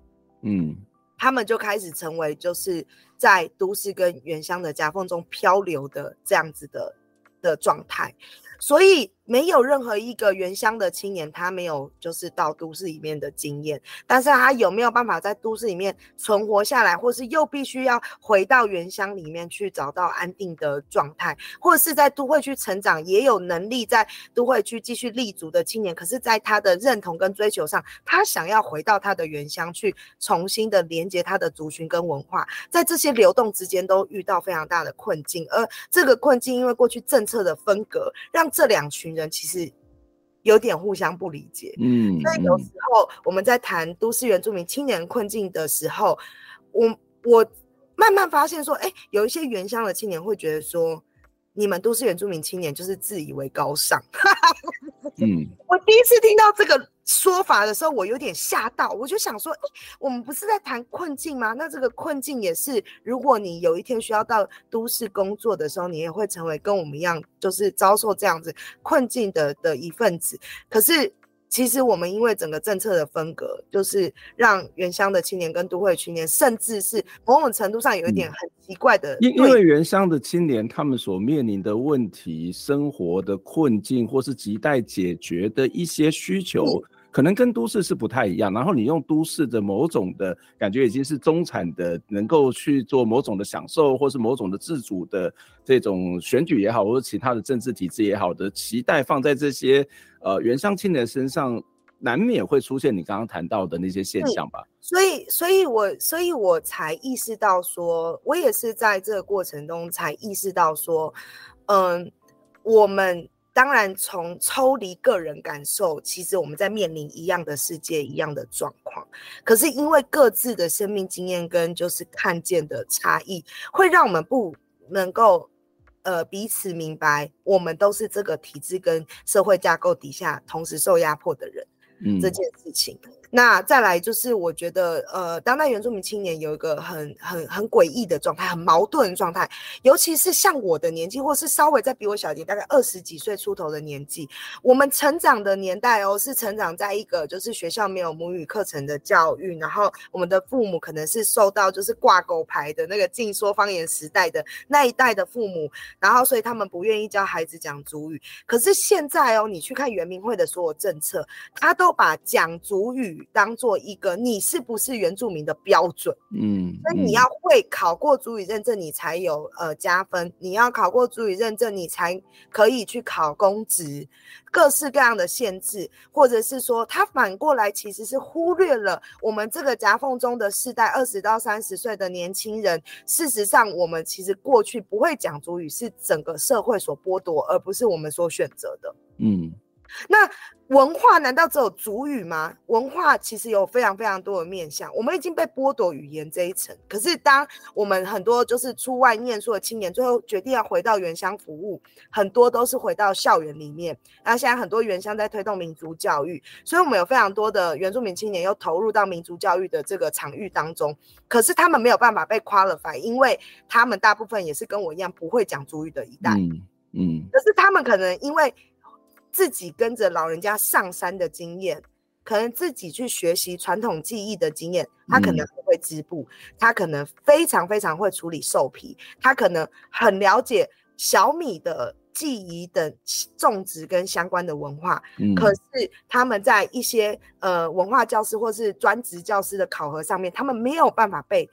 嗯，他们就开始成为就是在都市跟原乡的夹缝中漂流的这样子的的状态，所以。没有任何一个原乡的青年，他没有就是到都市里面的经验，但是他有没有办法在都市里面存活下来，或是又必须要回到原乡里面去找到安定的状态，或者是在都会区成长，也有能力在都会区继续立足的青年，可是，在他的认同跟追求上，他想要回到他的原乡去重新的连接他的族群跟文化，在这些流动之间都遇到非常大的困境，而这个困境因为过去政策的分隔，让这两群人。人其实有点互相不理解，嗯，所以有时候我们在谈都市原住民青年困境的时候，我我慢慢发现说，哎，有一些原乡的青年会觉得说，你们都市原住民青年就是自以为高尚，嗯，我第一次听到这个。说法的时候，我有点吓到，我就想说，诶，我们不是在谈困境吗？那这个困境也是，如果你有一天需要到都市工作的时候，你也会成为跟我们一样，就是遭受这样子困境的的一份子。可是，其实我们因为整个政策的分隔，就是让原乡的青年跟都会青年，甚至是某种程度上有一点很奇怪的，因、嗯、因为原乡的青年他们所面临的问题、生活的困境，或是亟待解决的一些需求。嗯可能跟都市是不太一样，然后你用都市的某种的感觉已经是中产的，能够去做某种的享受，或是某种的自主的这种选举也好，或者其他的政治体制也好的期待放在这些呃原乡青年身上，难免会出现你刚刚谈到的那些现象吧。所以，所以我所以我才意识到说，我也是在这个过程中才意识到说，嗯，我们。当然，从抽离个人感受，其实我们在面临一样的世界，一样的状况。可是因为各自的生命经验跟就是看见的差异，会让我们不能够呃彼此明白，我们都是这个体制跟社会架构底下同时受压迫的人。嗯，这件事情。那再来就是，我觉得，呃，当代原住民青年有一个很、很、很诡异的状态，很矛盾的状态，尤其是像我的年纪，或是稍微再比我小一点，大概二十几岁出头的年纪，我们成长的年代哦，是成长在一个就是学校没有母语课程的教育，然后我们的父母可能是受到就是挂狗牌的那个禁说方言时代的那一代的父母，然后所以他们不愿意教孩子讲主语。可是现在哦，你去看原民会的所有政策，他都把讲主语。当做一个你是不是原住民的标准，嗯，那你要会考过主语认证，你才有呃加分。你要考过主语认证，你才可以去考公职，各式各样的限制，或者是说，他反过来其实是忽略了我们这个夹缝中的世代，二十到三十岁的年轻人。事实上，我们其实过去不会讲主语，是整个社会所剥夺，而不是我们所选择的。嗯，那。文化难道只有主语吗？文化其实有非常非常多的面向。我们已经被剥夺语言这一层，可是当我们很多就是出外念书的青年，最后决定要回到原乡服务，很多都是回到校园里面。那现在很多原乡在推动民族教育，所以我们有非常多的原住民青年又投入到民族教育的这个场域当中。可是他们没有办法被 qualify，因为他们大部分也是跟我一样不会讲族语的一代。嗯嗯。可是他们可能因为。自己跟着老人家上山的经验，可能自己去学习传统技艺的经验，他可能会织布，嗯，他可能非常非常会处理兽皮，他可能很了解小米的技艺等种植跟相关的文化。嗯，可是他们在一些呃文化教师或是专职教师的考核上面，他们没有办法被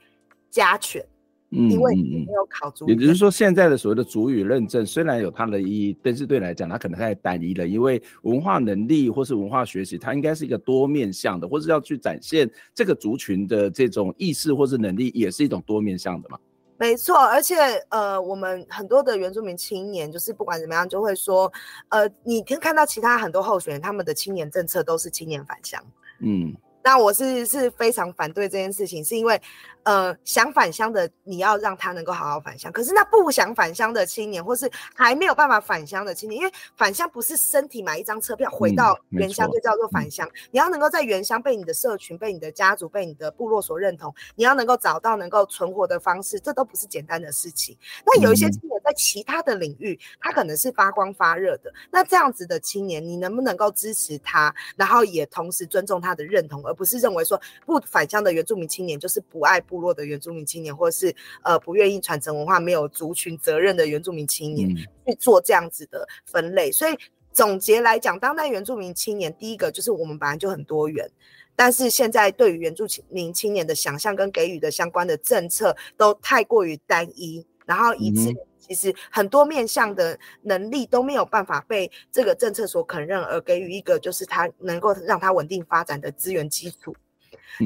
加权。嗯，因为你没有考族语。也就是说，现在的所谓的族语认证虽然有它的意义，但是对你来讲，它可能太单一了。因为文化能力或是文化学习，它应该是一个多面向的，或是要去展现这个族群的这种意识或是能力，也是一种多面向的嘛。没错，而且呃，我们很多的原住民青年，就是不管怎么样，就会说，呃，你可以看到其他很多候选人，他们的青年政策都是青年返乡。嗯。那我是是非常反对这件事情，是因为，呃，想返乡的你要让他能够好好返乡，可是那不想返乡的青年，或是还没有办法返乡的青年，因为返乡不是身体买一张车票回到原乡就叫做返乡，嗯、你要能够在原乡被你的社群、被你的家族、被你的部落所认同，你要能够找到能够存活的方式，这都不是简单的事情。那有一些青年在其他的领域，他可能是发光发热的，那这样子的青年，你能不能够支持他，然后也同时尊重他的认同，而不是认为说不返乡的原住民青年就是不爱部落的原住民青年，或者是呃不愿意传承文化、没有族群责任的原住民青年去做这样子的分类。所以总结来讲，当代原住民青年第一个就是我们本来就很多元，但是现在对于原住民青年的想象跟给予的相关的政策都太过于单一，然后以致其实很多面向的能力都没有办法被这个政策所肯认，而给予一个就是它能够让它稳定发展的资源基础。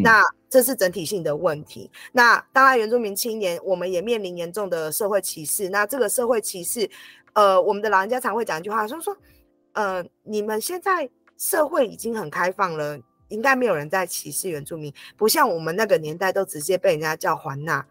那这是整体性的问题。那当然，原住民青年我们也面临严重的社会歧视。那这个社会歧视，呃，我们的老人家常会讲一句话，就是说，呃，你们现在社会已经很开放了，应该没有人在歧视原住民，不像我们那个年代都直接被人家叫环纳，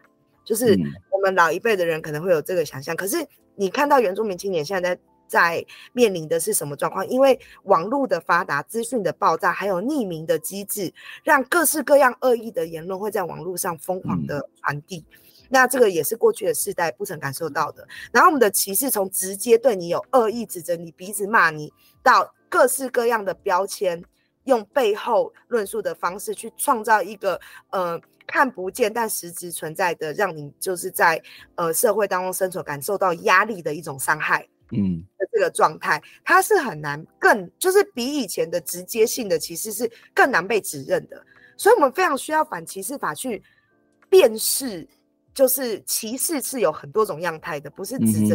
就是我们老一辈的人可能会有这个想象。可是你看到原住民青年现在在。在面临的是什么状况？因为网络的发达、资讯的爆炸，还有匿名的机制，让各式各样恶意的言论会在网络上疯狂的传递。嗯、那这个也是过去的世代不曾感受到的。然后我们的歧视，从直接对你有恶意指责你、鼻子骂你，到各式各样的标签，用背后论述的方式去创造一个呃看不见但实质存在的，让你就是在呃社会当中生存感受到压力的一种伤害。嗯，的这个状态，它是很难更，就是比以前的直接性的歧视是更难被指认的，所以我们非常需要反歧视法去辨识，就是歧视是有很多种样态的，不是指着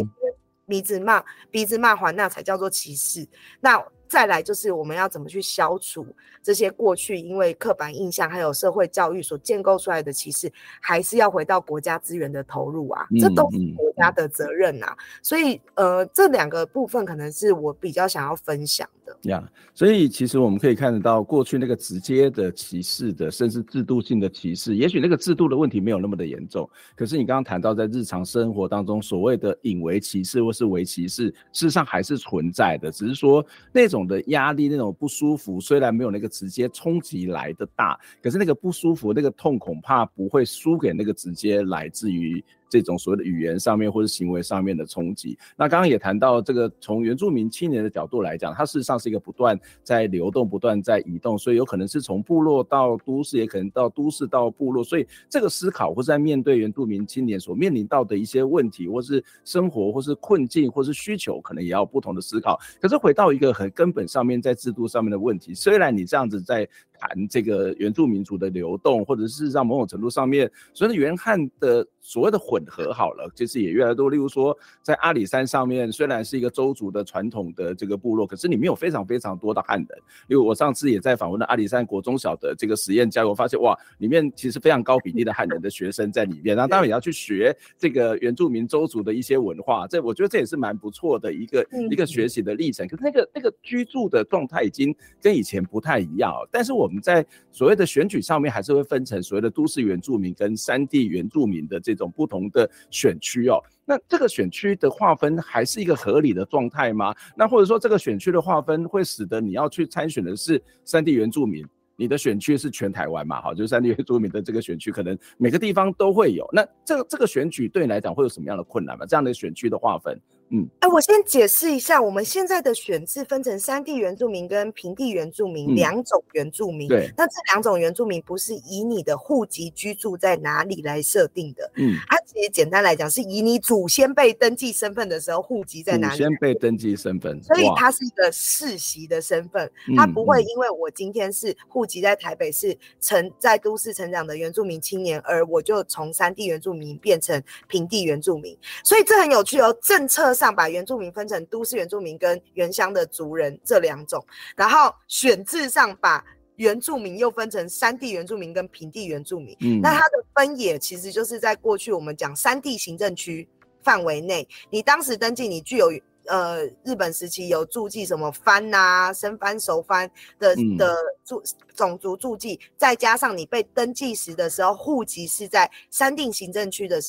鼻子骂、鼻子骂环那才叫做歧视。那再来就是我们要怎么去消除这些过去因为刻板印象还有社会教育所建构出来的歧视，还是要回到国家资源的投入啊，这都是国家的责任啊。所以呃，这两个部分可能是我比较想要分享的。呀，yeah, 所以其实我们可以看得到，过去那个直接的歧视的，甚至制度性的歧视，也许那个制度的问题没有那么的严重。可是你刚刚谈到在日常生活当中所谓的隐为歧视或是为歧视，事实上还是存在的，只是说那种。的压力，那种不舒服，虽然没有那个直接冲击来的大，可是那个不舒服，那个痛恐怕不会输给那个直接来自于。这种所谓的语言上面或者行为上面的冲击，那刚刚也谈到这个从原住民青年的角度来讲，它事实上是一个不断在流动、不断在移动，所以有可能是从部落到都市，也可能到都市到部落，所以这个思考或是在面对原住民青年所面临到的一些问题，或是生活，或是困境，或是需求，可能也要不同的思考。可是回到一个很根本上面，在制度上面的问题，虽然你这样子在。谈这个原住民族的流动，或者是让某种程度上面，所谓的原汉的所谓的混合好了，其实也越来越多。例如说，在阿里山上面，虽然是一个周族的传统的这个部落，可是里面有非常非常多的汉人。因为我上次也在访问了阿里山国中小的这个实验家，我发现哇，里面其实非常高比例的汉人的学生在里面。然后当然也要去学这个原住民周族的一些文化，这我觉得这也是蛮不错的一个一个学习的历程。可是那个那个居住的状态已经跟以前不太一样，但是我。我们在所谓的选举上面，还是会分成所谓的都市原住民跟山地原住民的这种不同的选区哦。那这个选区的划分还是一个合理的状态吗？那或者说这个选区的划分会使得你要去参选的是山地原住民，你的选区是全台湾嘛？好，就是山地原住民的这个选区，可能每个地方都会有。那这个这个选举对你来讲会有什么样的困难吗？这样的选区的划分？嗯，哎，我先解释一下，我们现在的选制分成山地原住民跟平地原住民两种原住民。对，那这两种原住民不是以你的户籍居住在哪里来设定的。嗯，它其实简单来讲，是以你祖先被登记身份的时候户籍在哪里。祖先被登记身份，所以它是一个世袭的身份，它不会因为我今天是户籍在台北市成在都市成长的原住民青年，而我就从山地原住民变成平地原住民。所以这很有趣哦，政策。上把原住民分成都市原住民跟原乡的族人这两种，然后选制上把原住民又分成山地原住民跟平地原住民。嗯，那它的分野其实就是在过去我们讲山地行政区范围内，你当时登记你具有呃日本时期有注记什么番啊生番熟番的的注种族注记，再加上你被登记时的时候户籍是在山地行政区的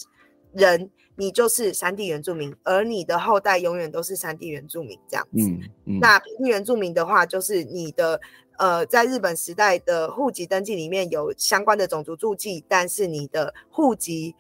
人。你就是山地原住民，而你的后代永远都是山地原住民这样子。嗯嗯、那平地原住民的话，就是你的呃，在日本时代的户籍登记里面有相关的种族注记，但是你的户籍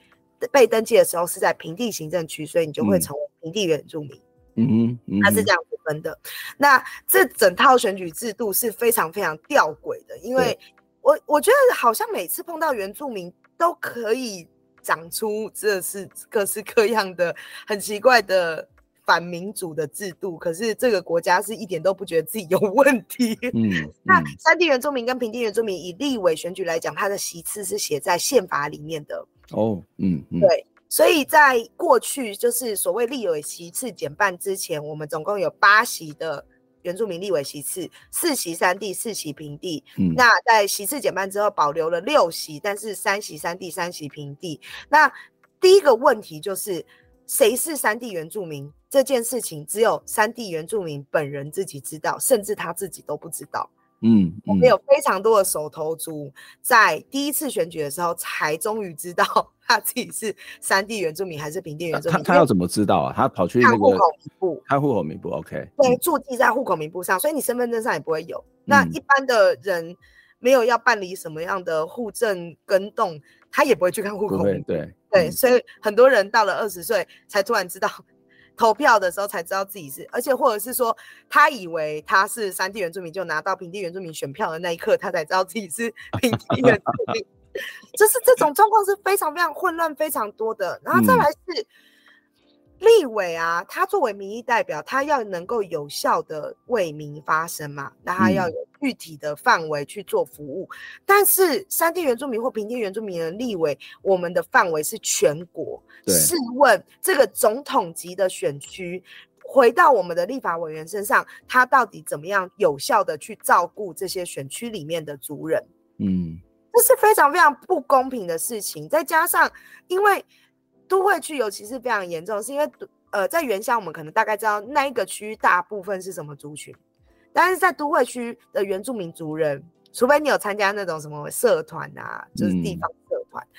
被登记的时候是在平地行政区，所以你就会成为平地原住民。嗯嗯，它是这样子分的。那这整套选举制度是非常非常吊诡的，因为我我觉得好像每次碰到原住民都可以。长出这是各式各样的很奇怪的反民主的制度，可是这个国家是一点都不觉得自己有问题。嗯，嗯那山地原住民跟平地原住民以立委选举来讲，它的席次是写在宪法里面的。哦，嗯，嗯对，所以在过去就是所谓立委席次减半之前，我们总共有八席的。原住民立委席次，四席三地，四席平地。嗯，那在席次减半之后，保留了六席，但是三席三地，三席平地。那第一个问题就是，谁是三地原住民这件事情，只有三地原住民本人自己知道，甚至他自己都不知道。嗯，嗯，我们有非常多的手头族，在第一次选举的时候，才终于知道他自己是山地原住民还是平地原住民。他他要怎么知道啊？他跑去那个户口名簿，看户口名簿，OK。对，注记在户口名簿上，所以你身份证上也不会有。那一般的人没有要办理什么样的户政更动，他也不会去看户口名簿。对对对，所以很多人到了二十岁才突然知道。投票的时候才知道自己是，而且或者是说，他以为他是山地原住民，就拿到平地原住民选票的那一刻，他才知道自己是 平地原住民，就是这种状况是非常非常混乱、非常多的。然后再来是。嗯立委啊，他作为民意代表，他要能够有效的为民发声嘛，那他要有具体的范围去做服务。嗯、但是山地原住民或平地原住民的立委，我们的范围是全国。试问这个总统级的选区，回到我们的立法委员身上，他到底怎么样有效的去照顾这些选区里面的族人？嗯，这是非常非常不公平的事情。再加上，因为都会区尤其是非常严重，是因为呃，在原乡我们可能大概知道那一个区域大部分是什么族群，但是在都会区的原住民族人，除非你有参加那种什么社团啊，就是地方社团，嗯、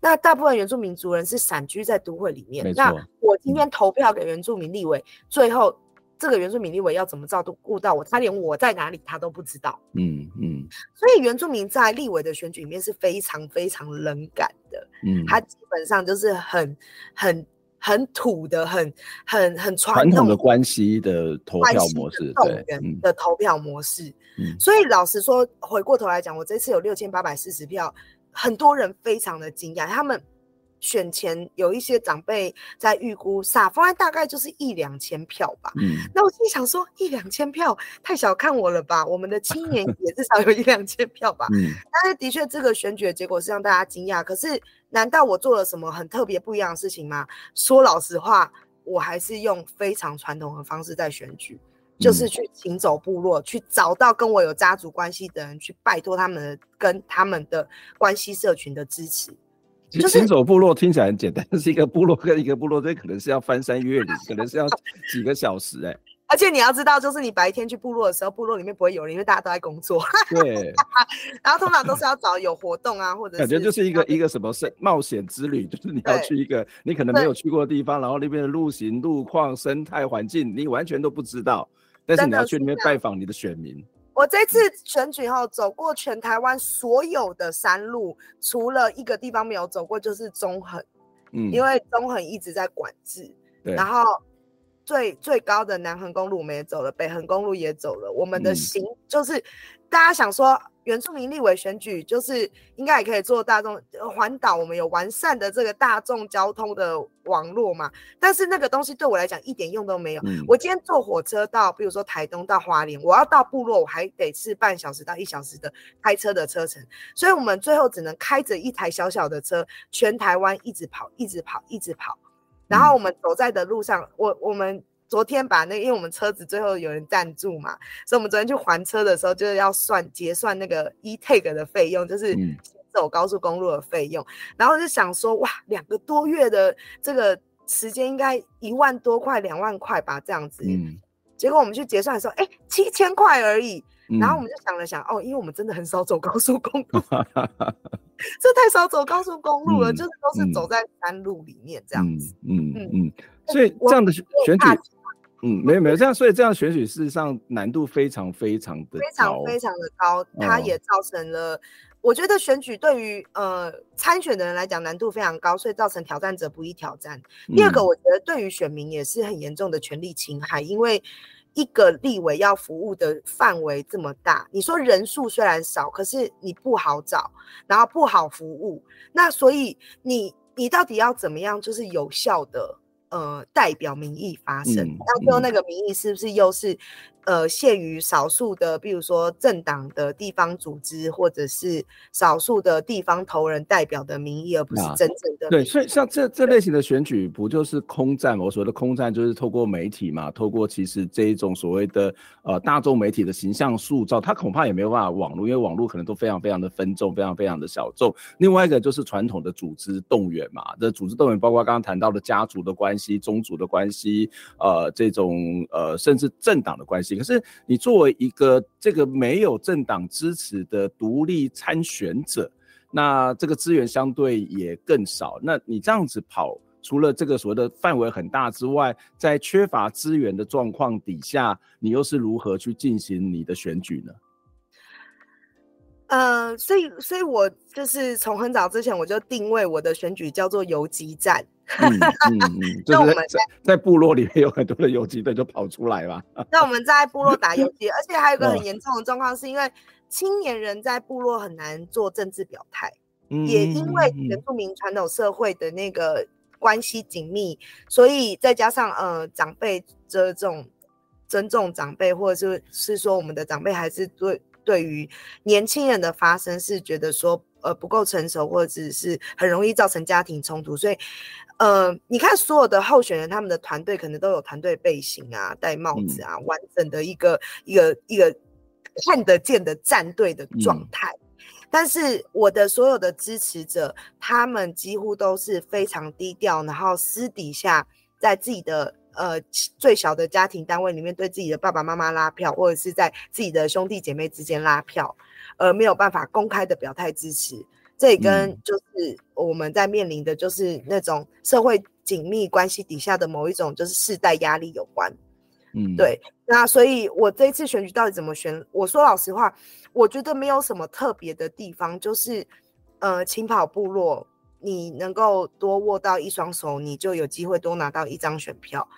那大部分原住民族人是散居在都会里面。那我今天投票给原住民立委，嗯、最后。这个原住民立委要怎么照顾到我？他连我在哪里他都不知道。嗯嗯，所以原住民在立委的选举里面是非常非常冷感的。嗯，他基本上就是很很很土的，很很很传统，的关系的投票模式，对，的投票模式。嗯，所以老实说，回过头来讲，我这次有六千八百四十票，很多人非常的惊讶，他们。选前有一些长辈在预估，撒方案大概就是一两千票吧。嗯，那我心想说，一两千票太小看我了吧？我们的青年也至少有一两千票吧。嗯，但是的确，这个选举的结果是让大家惊讶。可是，难道我做了什么很特别不一样的事情吗？说老实话，我还是用非常传统的方式在选举，就是去行走部落，去找到跟我有家族关系的人，去拜托他们的跟他们的关系社群的支持。行走部落听起来很简单，但 是一个部落跟一个部落，这可能是要翻山越岭，可能是要几个小时哎、欸。而且你要知道，就是你白天去部落的时候，部落里面不会有人，因为大家都在工作。对。然后通常都是要找有活动啊，或者是感觉就是一个一个什么是冒险之旅，就是你要去一个你可能没有去过的地方，然后那边的路形、路况、生态环境你完全都不知道，但是你要去那边拜访你的选民。我这次选举后走过全台湾所有的山路，除了一个地方没有走过，就是中横。嗯，因为中横一直在管制，对，然后最最高的南横公路我们也走了，北横公路也走了。我们的行、嗯、就是大家想说原住民立委选举，就是应该也可以做大众环岛，我们有完善的这个大众交通的网络嘛。但是那个东西对我来讲一点用都没有。嗯、我今天坐火车到，比如说台东到花莲，我要到部落，我还得是半小时到一小时的开车的车程。所以我们最后只能开着一台小小的车，全台湾一直跑，一直跑，一直跑。然后我们走在的路上，我我们昨天把那个，因为我们车子最后有人赞助嘛，所以我们昨天去还车的时候，就是要算结算那个 e-tag 的费用，就是走高速公路的费用。嗯、然后就想说，哇，两个多月的这个时间应该一万多块、两万块吧，这样子。嗯、结果我们去结算的时候，哎，七千块而已。然后我们就想了想，哦，因为我们真的很少走高速公路。这太少走高速公路了，嗯、就是都是走在山路里面这样子。嗯嗯嗯，所以这样的选举，嗯，没有没有这样，所以这样选举事实上难度非常非常的非常非常的高，它也造成了，哦、我觉得选举对于呃参选的人来讲难度非常高，所以造成挑战者不易挑战。嗯、第二个，我觉得对于选民也是很严重的权力侵害，因为。一个立委要服务的范围这么大，你说人数虽然少，可是你不好找，然后不好服务，那所以你你到底要怎么样，就是有效的呃代表民意发声？嗯、到最后那个民意是不是又是？呃，限于少数的，比如说政党的地方组织，或者是少数的地方头人代表的名义，而不是真正的。对，所以像这这类型的选举，不就是空战？我所谓的空战，就是透过媒体嘛，透过其实这一种所谓的呃大众媒体的形象塑造，它恐怕也没有办法网络，因为网络可能都非常非常的分众，非常非常的小众。另外一个就是传统的组织动员嘛，这组织动员包括刚刚谈到的家族的关系、宗族的关系，呃，这种呃甚至政党的关系。可是，你作为一个这个没有政党支持的独立参选者，那这个资源相对也更少。那你这样子跑，除了这个所谓的范围很大之外，在缺乏资源的状况底下，你又是如何去进行你的选举呢？呃，所以，所以我就是从很早之前我就定位我的选举叫做游击战。嗯嗯，就我们在在部落里面有很多的游击队就跑出来了。那我们在部落打游击，而且还有一个很严重的状况，是因为青年人在部落很难做政治表态，也因为原住民传统社会的那个关系紧密，所以再加上呃长辈这种尊重长辈，或者是是说我们的长辈还是对对于年轻人的发声是觉得说呃不够成熟，或者是很容易造成家庭冲突，所以。呃，你看所有的候选人，他们的团队可能都有团队背心啊，戴帽子啊，嗯、完整的一个一个一个看得见的战队的状态。嗯、但是我的所有的支持者，他们几乎都是非常低调，然后私底下在自己的呃最小的家庭单位里面，对自己的爸爸妈妈拉票，或者是在自己的兄弟姐妹之间拉票，而没有办法公开的表态支持。这也跟就是我们在面临的就是那种社会紧密关系底下的某一种就是世代压力有关，嗯，对。那所以，我这一次选举到底怎么选？我说老实话，我觉得没有什么特别的地方，就是呃，青跑部落，你能够多握到一双手，你就有机会多拿到一张选票。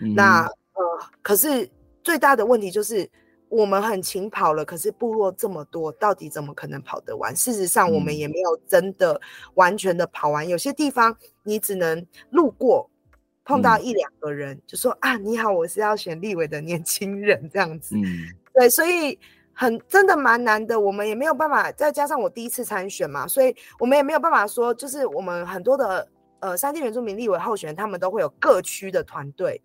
嗯、那呃，可是最大的问题就是。我们很勤跑了，可是部落这么多，到底怎么可能跑得完？事实上，我们也没有真的完全的跑完。嗯、有些地方你只能路过，碰到一两个人，嗯、就说啊，你好，我是要选立委的年轻人这样子。嗯、对，所以很真的蛮难的。我们也没有办法，再加上我第一次参选嘛，所以我们也没有办法说，就是我们很多的呃山地原住民立委候选人，他们都会有各区的团队。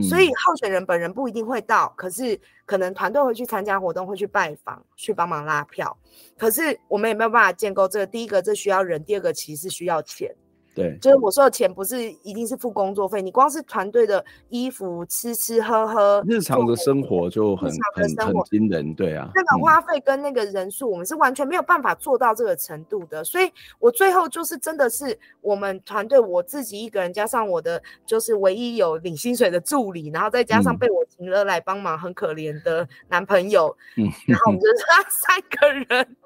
所以候选人本人不一定会到，可是可能团队会去参加活动，会去拜访，去帮忙拉票。可是我们也没有办法建构这个。第一个，这需要人；第二个，其实是需要钱。对，就是我说的钱不是一定是付工作费，你光是团队的衣服、吃吃喝喝，日常的生活就很很很惊人，对啊。那个花费跟那个人数，我们是完全没有办法做到这个程度的。所以我最后就是真的是我们团队我自己一个人，加上我的就是唯一有领薪水的助理，然后再加上被我请了来帮忙很可怜的男朋友，嗯，然后我们就是 三个人。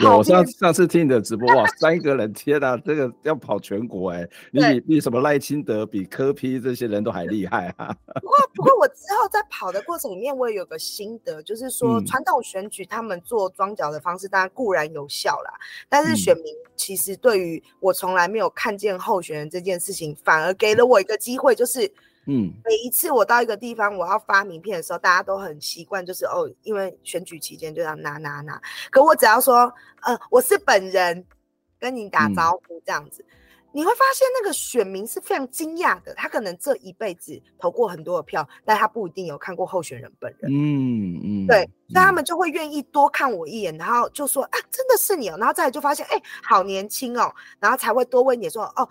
有上上次听你的直播哇，三个人，天哪，这个要跑全国哎，你比比什么赖清德、比柯 P 这些人都还厉害啊。不过不过我之后在跑的过程里面，我也有个心得，就是说传统选举他们做庄脚的方式当然固然有效啦，但是选民其实对于我从来没有看见候选人这件事情，反而给了我一个机会，就是。嗯，每一次我到一个地方，我要发名片的时候，大家都很习惯，就是哦，因为选举期间就要拿拿拿。可我只要说，呃，我是本人，跟你打招呼这样子，嗯、你会发现那个选民是非常惊讶的。他可能这一辈子投过很多的票，但他不一定有看过候选人本人。嗯嗯，对，所以他们就会愿意多看我一眼，然后就说啊，真的是你哦，然后再来就发现，哎，好年轻哦，然后才会多问你说，哦。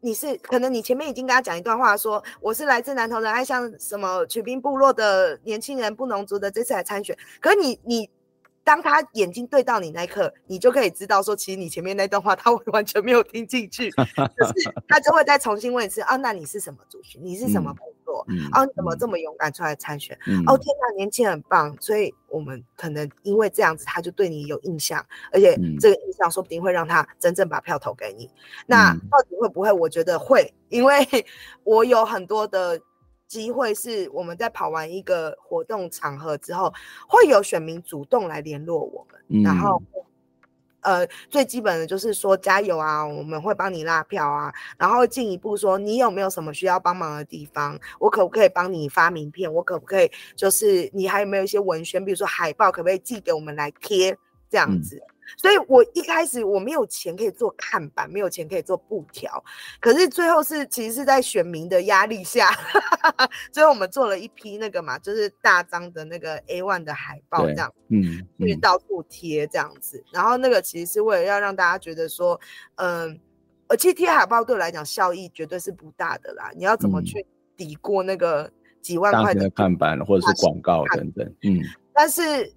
你是可能你前面已经跟他讲一段话说，说我是来自南投仁爱乡什么取兵部落的年轻人，布农族的，这次来参选。可是你你当他眼睛对到你那一刻，你就可以知道说，其实你前面那段话他 会完全没有听进去，就是他就会再重新问一次啊，那你是什么族群？你是什么？哦，你怎么这么勇敢出来参选？嗯、哦，天哪，年轻很棒，所以我们可能因为这样子，他就对你有印象，而且这个印象说不定会让他真正把票投给你。嗯、那到底会不会？我觉得会，因为 我有很多的机会是我们在跑完一个活动场合之后，会有选民主动来联络我们，嗯、然后。呃，最基本的就是说加油啊，我们会帮你拉票啊，然后进一步说你有没有什么需要帮忙的地方，我可不可以帮你发名片，我可不可以就是你还有没有一些文宣，比如说海报，可不可以寄给我们来贴这样子。嗯所以我一开始我没有钱可以做看板，没有钱可以做布条，可是最后是其实是在选民的压力下，最后我们做了一批那个嘛，就是大张的那个 A one 的海报这样，嗯，去到处贴这样子。然后那个其实是为了要让大家觉得说，嗯，而且贴海报对我来讲效益绝对是不大的啦。你要怎么去抵过那个几万块的看板或者是广告等等，嗯，但是。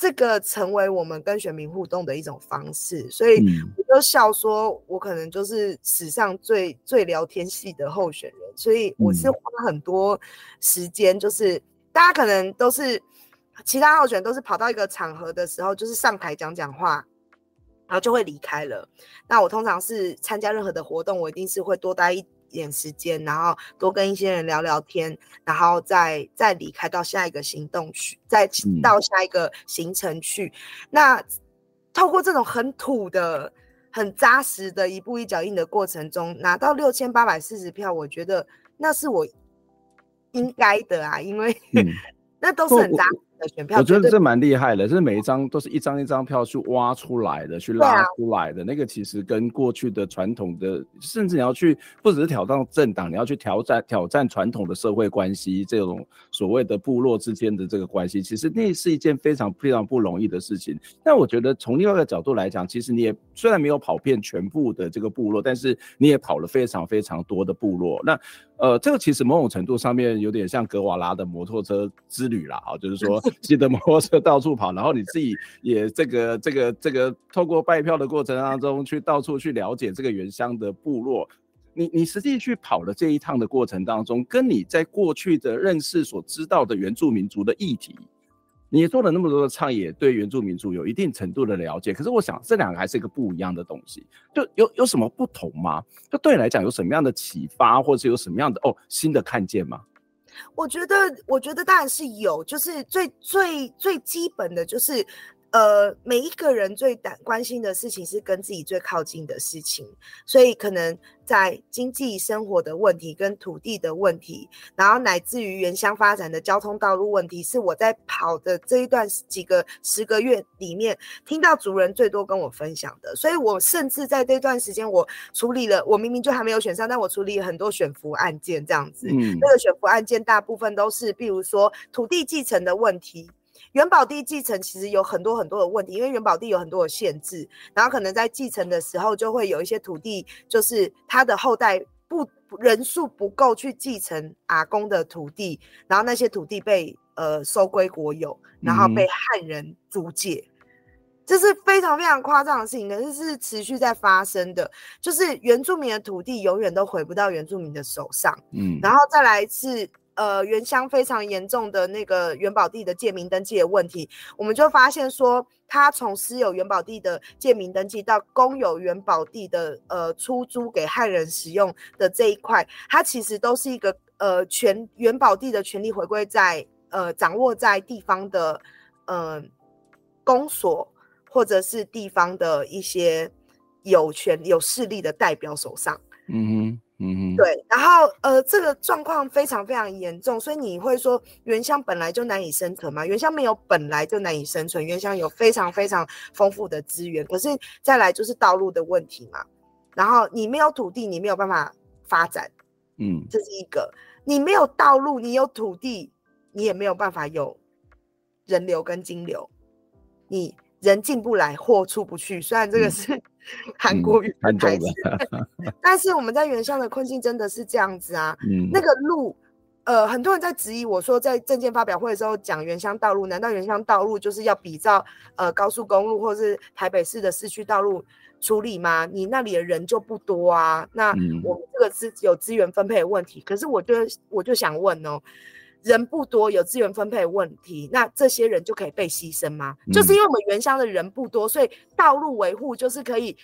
这个成为我们跟选民互动的一种方式，所以我就笑说，我可能就是史上最最聊天系的候选人，所以我是花很多时间，就是大家可能都是其他候选人都是跑到一个场合的时候，就是上台讲讲话，然后就会离开了。那我通常是参加任何的活动，我一定是会多待一点时间，然后多跟一些人聊聊天，然后再再离开到下一个行动去，再到下一个行程去。嗯、那透过这种很土的、很扎实的一步一脚印的过程中，拿到六千八百四十票，我觉得那是我应该的啊，因为、嗯、那都是很扎实。选票，我觉得这蛮厉害的，是每一张都是一张一张票去挖出来的，去拉出来的。啊、那个其实跟过去的传统的，甚至你要去不只是挑战政党，你要去挑战挑战传统的社会关系，这种所谓的部落之间的这个关系，其实那是一件非常非常不容易的事情。但我觉得从另外一个角度来讲，其实你也虽然没有跑遍全部的这个部落，但是你也跑了非常非常多的部落。那呃，这个其实某种程度上面有点像格瓦拉的摩托车之旅啦，啊，就是说 骑着摩托车到处跑，然后你自己也这个这个这个透过拜票的过程当中去到处去了解这个原乡的部落，你你实际去跑了这一趟的过程当中，跟你在过去的认识所知道的原住民族的议题。你做了那么多的倡议，对原住民族有一定程度的了解。可是我想，这两个还是一个不一样的东西，就有有什么不同吗？就对你来讲，有什么样的启发，或者是有什么样的哦新的看见吗？我觉得，我觉得当然是有，就是最最最基本的就是。呃，每一个人最担关心的事情是跟自己最靠近的事情，所以可能在经济生活的问题、跟土地的问题，然后乃至于原乡发展的交通道路问题，是我在跑的这一段几个十个月里面听到族人最多跟我分享的。所以我甚至在这段时间，我处理了，我明明就还没有选上，但我处理了很多选服案件，这样子。嗯，那个选服案件大部分都是，比如说土地继承的问题。原保地继承其实有很多很多的问题，因为元宝地有很多的限制，然后可能在继承的时候就会有一些土地，就是他的后代不人数不够去继承阿公的土地，然后那些土地被呃收归国有，然后被汉人租借，嗯、这是非常非常夸张的事情，可是是持续在发生的，就是原住民的土地永远都回不到原住民的手上，嗯，然后再来是。呃原乡非常严重的那个原保地的借名登记的问题，我们就发现说，他从私有原保地的借名登记到公有原保地的呃出租给汉人使用的这一块，它其实都是一个呃权原保地的权利回归在呃掌握在地方的呃公所或者是地方的一些有权有势力的代表手上。嗯哼。嗯，对，然后呃，这个状况非常非常严重，所以你会说原乡本来就难以生存吗？原乡没有本来就难以生存，原乡有非常非常丰富的资源，可是再来就是道路的问题嘛。然后你没有土地，你没有办法发展，嗯，这是一个。你没有道路，你有土地，你也没有办法有人流跟金流，你人进不来，货出不去。虽然这个是。嗯韩国语很台词，但是我们在原乡的困境真的是这样子啊。嗯，那个路，呃，很多人在质疑我说，在政见发表会的时候讲原乡道路，难道原乡道路就是要比照呃高速公路或是台北市的市区道路处理吗？你那里的人就不多啊。那我们这个是有资源分配的问题，可是我就我就想问哦。人不多，有资源分配问题，那这些人就可以被牺牲吗？嗯、就是因为我们原乡的人不多，所以道路维护就是可以，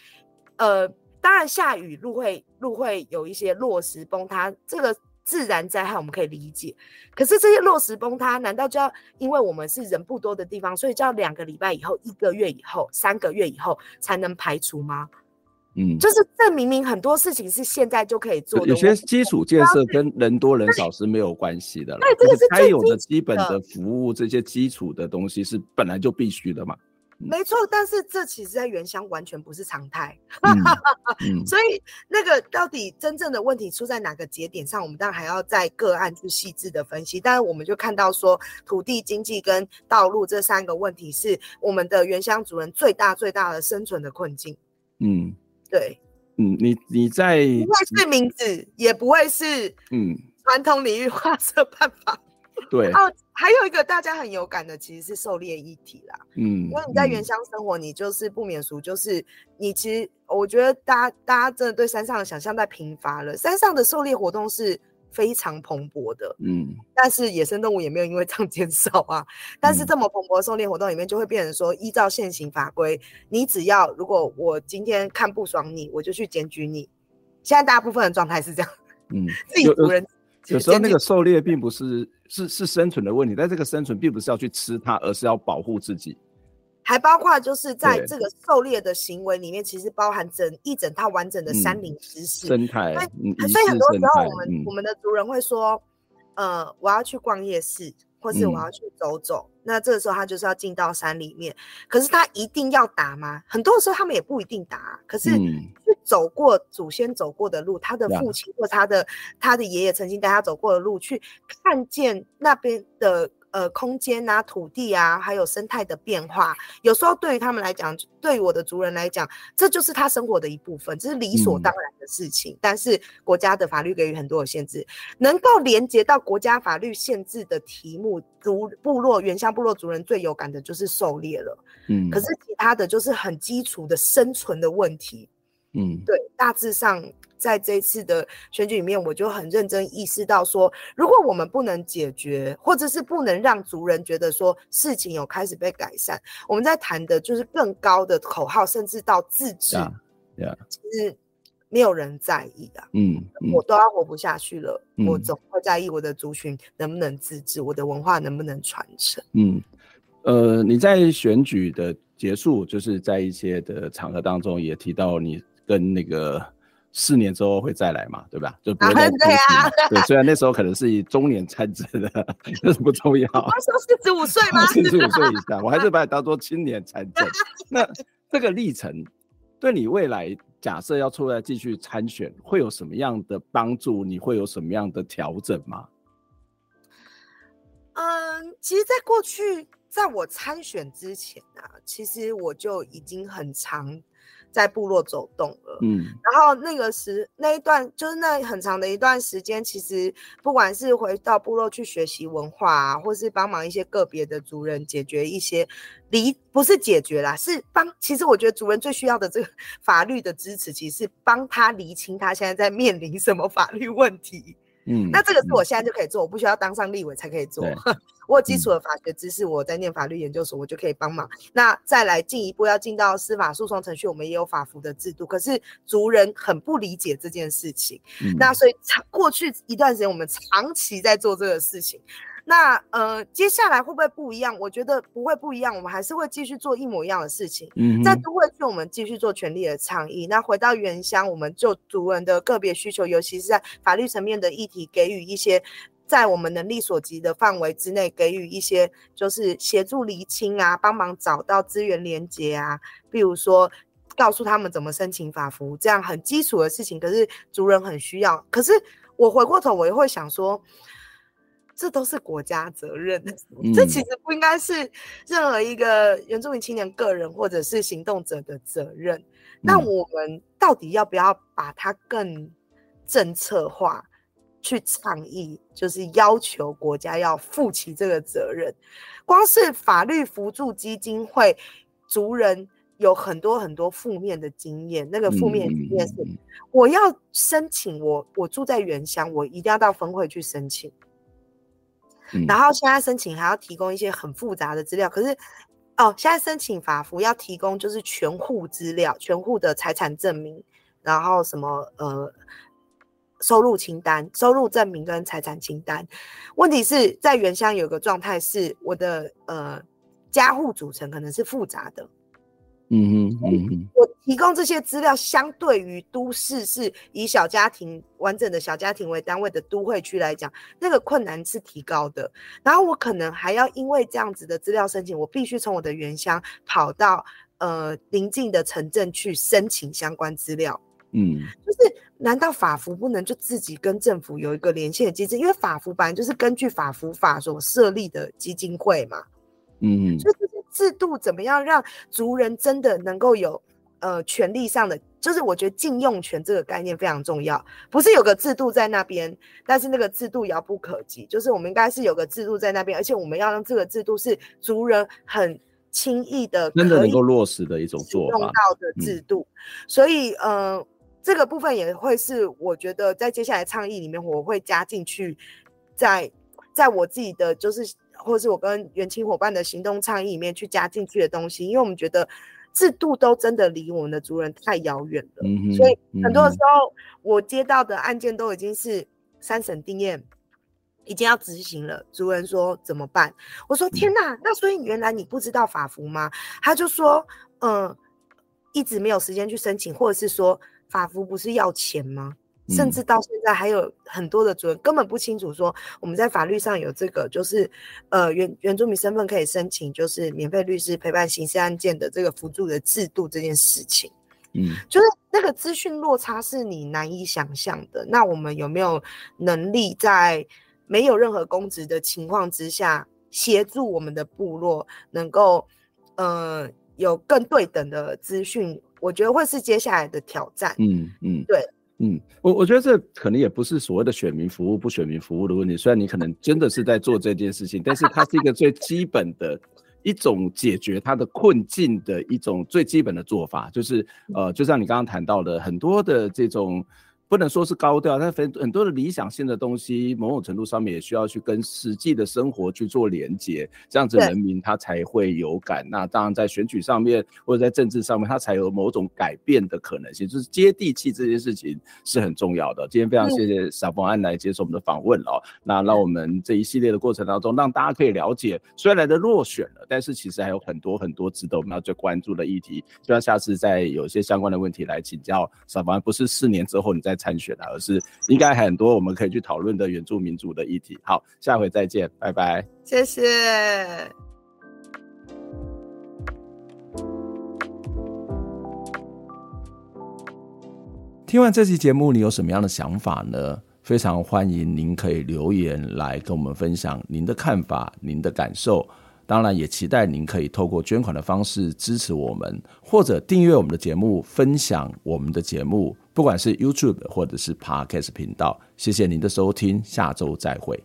呃，当然下雨路会路会有一些落石崩塌，这个自然灾害我们可以理解。可是这些落石崩塌，难道就要因为我们是人不多的地方，所以就要两个礼拜以后、一个月以后、三个月以后才能排除吗？嗯，就是这明明很多事情是现在就可以做的，有些基础建设跟人多人少是没有关系的了。对，这个是该有的基本的服务，这些基础的东西是本来就必须的嘛。没错，但是这其实在原乡完全不是常态。嗯 嗯、所以那个到底真正的问题出在哪个节点上，我们当然还要在个案去细致的分析。但是我们就看到说，土地、经济跟道路这三个问题是我们的原乡主人最大最大的生存的困境。嗯。对，嗯，你你在不会是名字，也不会是嗯。传统领域画色办法，对。哦，还有一个大家很有感的，其实是狩猎议题啦，嗯，因为你在原乡生活，你就是不免俗，就是你其实我觉得大家大家真的对山上的想象太贫乏了，山上的狩猎活动是。非常蓬勃的，嗯，但是野生动物也没有因为这样减少啊。但是这么蓬勃的狩猎活动里面，就会变成说，依照现行法规，你只要如果我今天看不爽你，我就去检举你。现在大部分的状态是这样，嗯，自己族人有时候那个狩猎并不是是是生存的问题，但这个生存并不是要去吃它，而是要保护自己。还包括就是在这个狩猎的行为里面，其实包含整一整套完整的山林知识、生态。所以很多时候我们我们的族人会说，呃，我要去逛夜市，或是我要去走走。那这个时候他就是要进到山里面，可是他一定要打吗？很多时候他们也不一定打，可是去走过祖先走过的路，他的父亲或他的他的爷爷曾经带他走过的路，去看见那边的。呃，空间啊，土地啊，还有生态的变化，有时候对于他们来讲，对于我的族人来讲，这就是他生活的一部分，这是理所当然的事情。嗯、但是国家的法律给予很多的限制，能够连接到国家法律限制的题目，族部落原乡部落族人最有感的就是狩猎了。嗯，可是其他的就是很基础的生存的问题。嗯，对，大致上。在这一次的选举里面，我就很认真意识到说，如果我们不能解决，或者是不能让族人觉得说事情有开始被改善，我们在谈的就是更高的口号，甚至到自治，yeah, yeah. 其实没有人在意的。嗯，我都要活不下去了，嗯、我总会在意我的族群能不能自治，我的文化能不能传承。嗯，呃，你在选举的结束，就是在一些的场合当中也提到你跟那个。四年之后会再来嘛，对吧？就不会再对啊。对，虽然那时候可能是以中年参政的，这是不重要。我说四十五岁吗？四十五岁以上，我还是把你当做青年参政。那这个历程对你未来假设要出来继续参选，会有什么样的帮助？你会有什么样的调整吗？嗯，其实，在过去，在我参选之前啊，其实我就已经很常。在部落走动了，嗯，然后那个时那一段就是那很长的一段时间，其实不管是回到部落去学习文化啊，或是帮忙一些个别的族人解决一些离不是解决啦，是帮。其实我觉得族人最需要的这个 法律的支持，其实是帮他厘清他现在在面临什么法律问题。嗯，那这个是我现在就可以做，我不需要当上立委才可以做。我有基础的法学知识，我在念法律研究所，我就可以帮忙。那再来进一步要进到司法诉讼程序，我们也有法服的制度。可是族人很不理解这件事情，嗯、那所以长过去一段时间，我们长期在做这个事情。那呃，接下来会不会不一样？我觉得不会不一样，我们还是会继续做一模一样的事情。嗯，在都会区，我们继续做权利的倡议。那回到原乡，我们就族人的个别需求，尤其是在法律层面的议题，给予一些在我们能力所及的范围之内，给予一些就是协助厘清啊，帮忙找到资源连接啊，比如说告诉他们怎么申请法服，这样很基础的事情。可是族人很需要。可是我回过头，我也会想说。这都是国家责任，这其实不应该是任何一个原住民青年个人或者是行动者的责任。那我们到底要不要把它更政策化，去倡议，就是要求国家要负起这个责任？光是法律扶助基金会，族人有很多很多负面的经验。那个负面经验是，我要申请，我我住在原乡，我一定要到分会去申请。然后现在申请还要提供一些很复杂的资料，可是哦，现在申请法服要提供就是全户资料，全户的财产证明，然后什么呃收入清单、收入证明跟财产清单。问题是在原乡有个状态是，我的呃家户组成可能是复杂的。嗯哼嗯哼，我提供这些资料，相对于都市是以小家庭完整的小家庭为单位的都会区来讲，那个困难是提高的。然后我可能还要因为这样子的资料申请，我必须从我的原乡跑到呃邻近的城镇去申请相关资料。嗯，就是难道法服不能就自己跟政府有一个连线的机制？因为法服本来就是根据法服法所设立的基金会嘛。嗯，就是。制度怎么样让族人真的能够有呃权利上的，就是我觉得禁用权这个概念非常重要，不是有个制度在那边，但是那个制度遥不可及，就是我们应该是有个制度在那边，而且我们要让这个制度是族人很轻易的真的能够落实的一种做法，用到的制度。所以呃，这个部分也会是我觉得在接下来倡议里面我会加进去，在在我自己的就是。或是我跟原青伙伴的行动倡议里面去加进去的东西，因为我们觉得制度都真的离我们的族人太遥远了，嗯，所以很多的时候我接到的案件都已经是三审定验，已经要执行了。族人说怎么办？我说天哪，那所以原来你不知道法服吗？他就说，嗯，一直没有时间去申请，或者是说法服不是要钱吗？甚至到现在还有很多的主人根本不清楚，说我们在法律上有这个，就是呃原原住民身份可以申请，就是免费律师陪伴刑事案件的这个辅助的制度这件事情。嗯，就是那个资讯落差是你难以想象的。那我们有没有能力在没有任何公职的情况之下，协助我们的部落能够呃有更对等的资讯？我觉得会是接下来的挑战。嗯嗯，对。嗯，我我觉得这可能也不是所谓的选民服务不选民服务的问题，虽然你可能真的是在做这件事情，但是它是一个最基本的一种解决它的困境的一种最基本的做法，就是呃，就像你刚刚谈到的很多的这种。不能说是高调，但很很多的理想性的东西，某种程度上面也需要去跟实际的生活去做连接，这样子人民他才会有感。那当然在选举上面或者在政治上面，他才有某种改变的可能性。就是接地气这件事情是很重要的。今天非常谢谢小冯安来接受我们的访问哦。那让我们这一系列的过程当中，让大家可以了解，虽然来的落选了，但是其实还有很多很多值得我们要最关注的议题。希望下次再有一些相关的问题来请教小冯安，不是四年之后你再。参选的，而是应该很多我们可以去讨论的原住民族的议题。好，下回再见，拜拜，谢谢。听完这期节目，你有什么样的想法呢？非常欢迎您可以留言来跟我们分享您的看法、您的感受。当然，也期待您可以透过捐款的方式支持我们，或者订阅我们的节目，分享我们的节目。不管是 YouTube 或者是 Podcast 频道，谢谢您的收听，下周再会。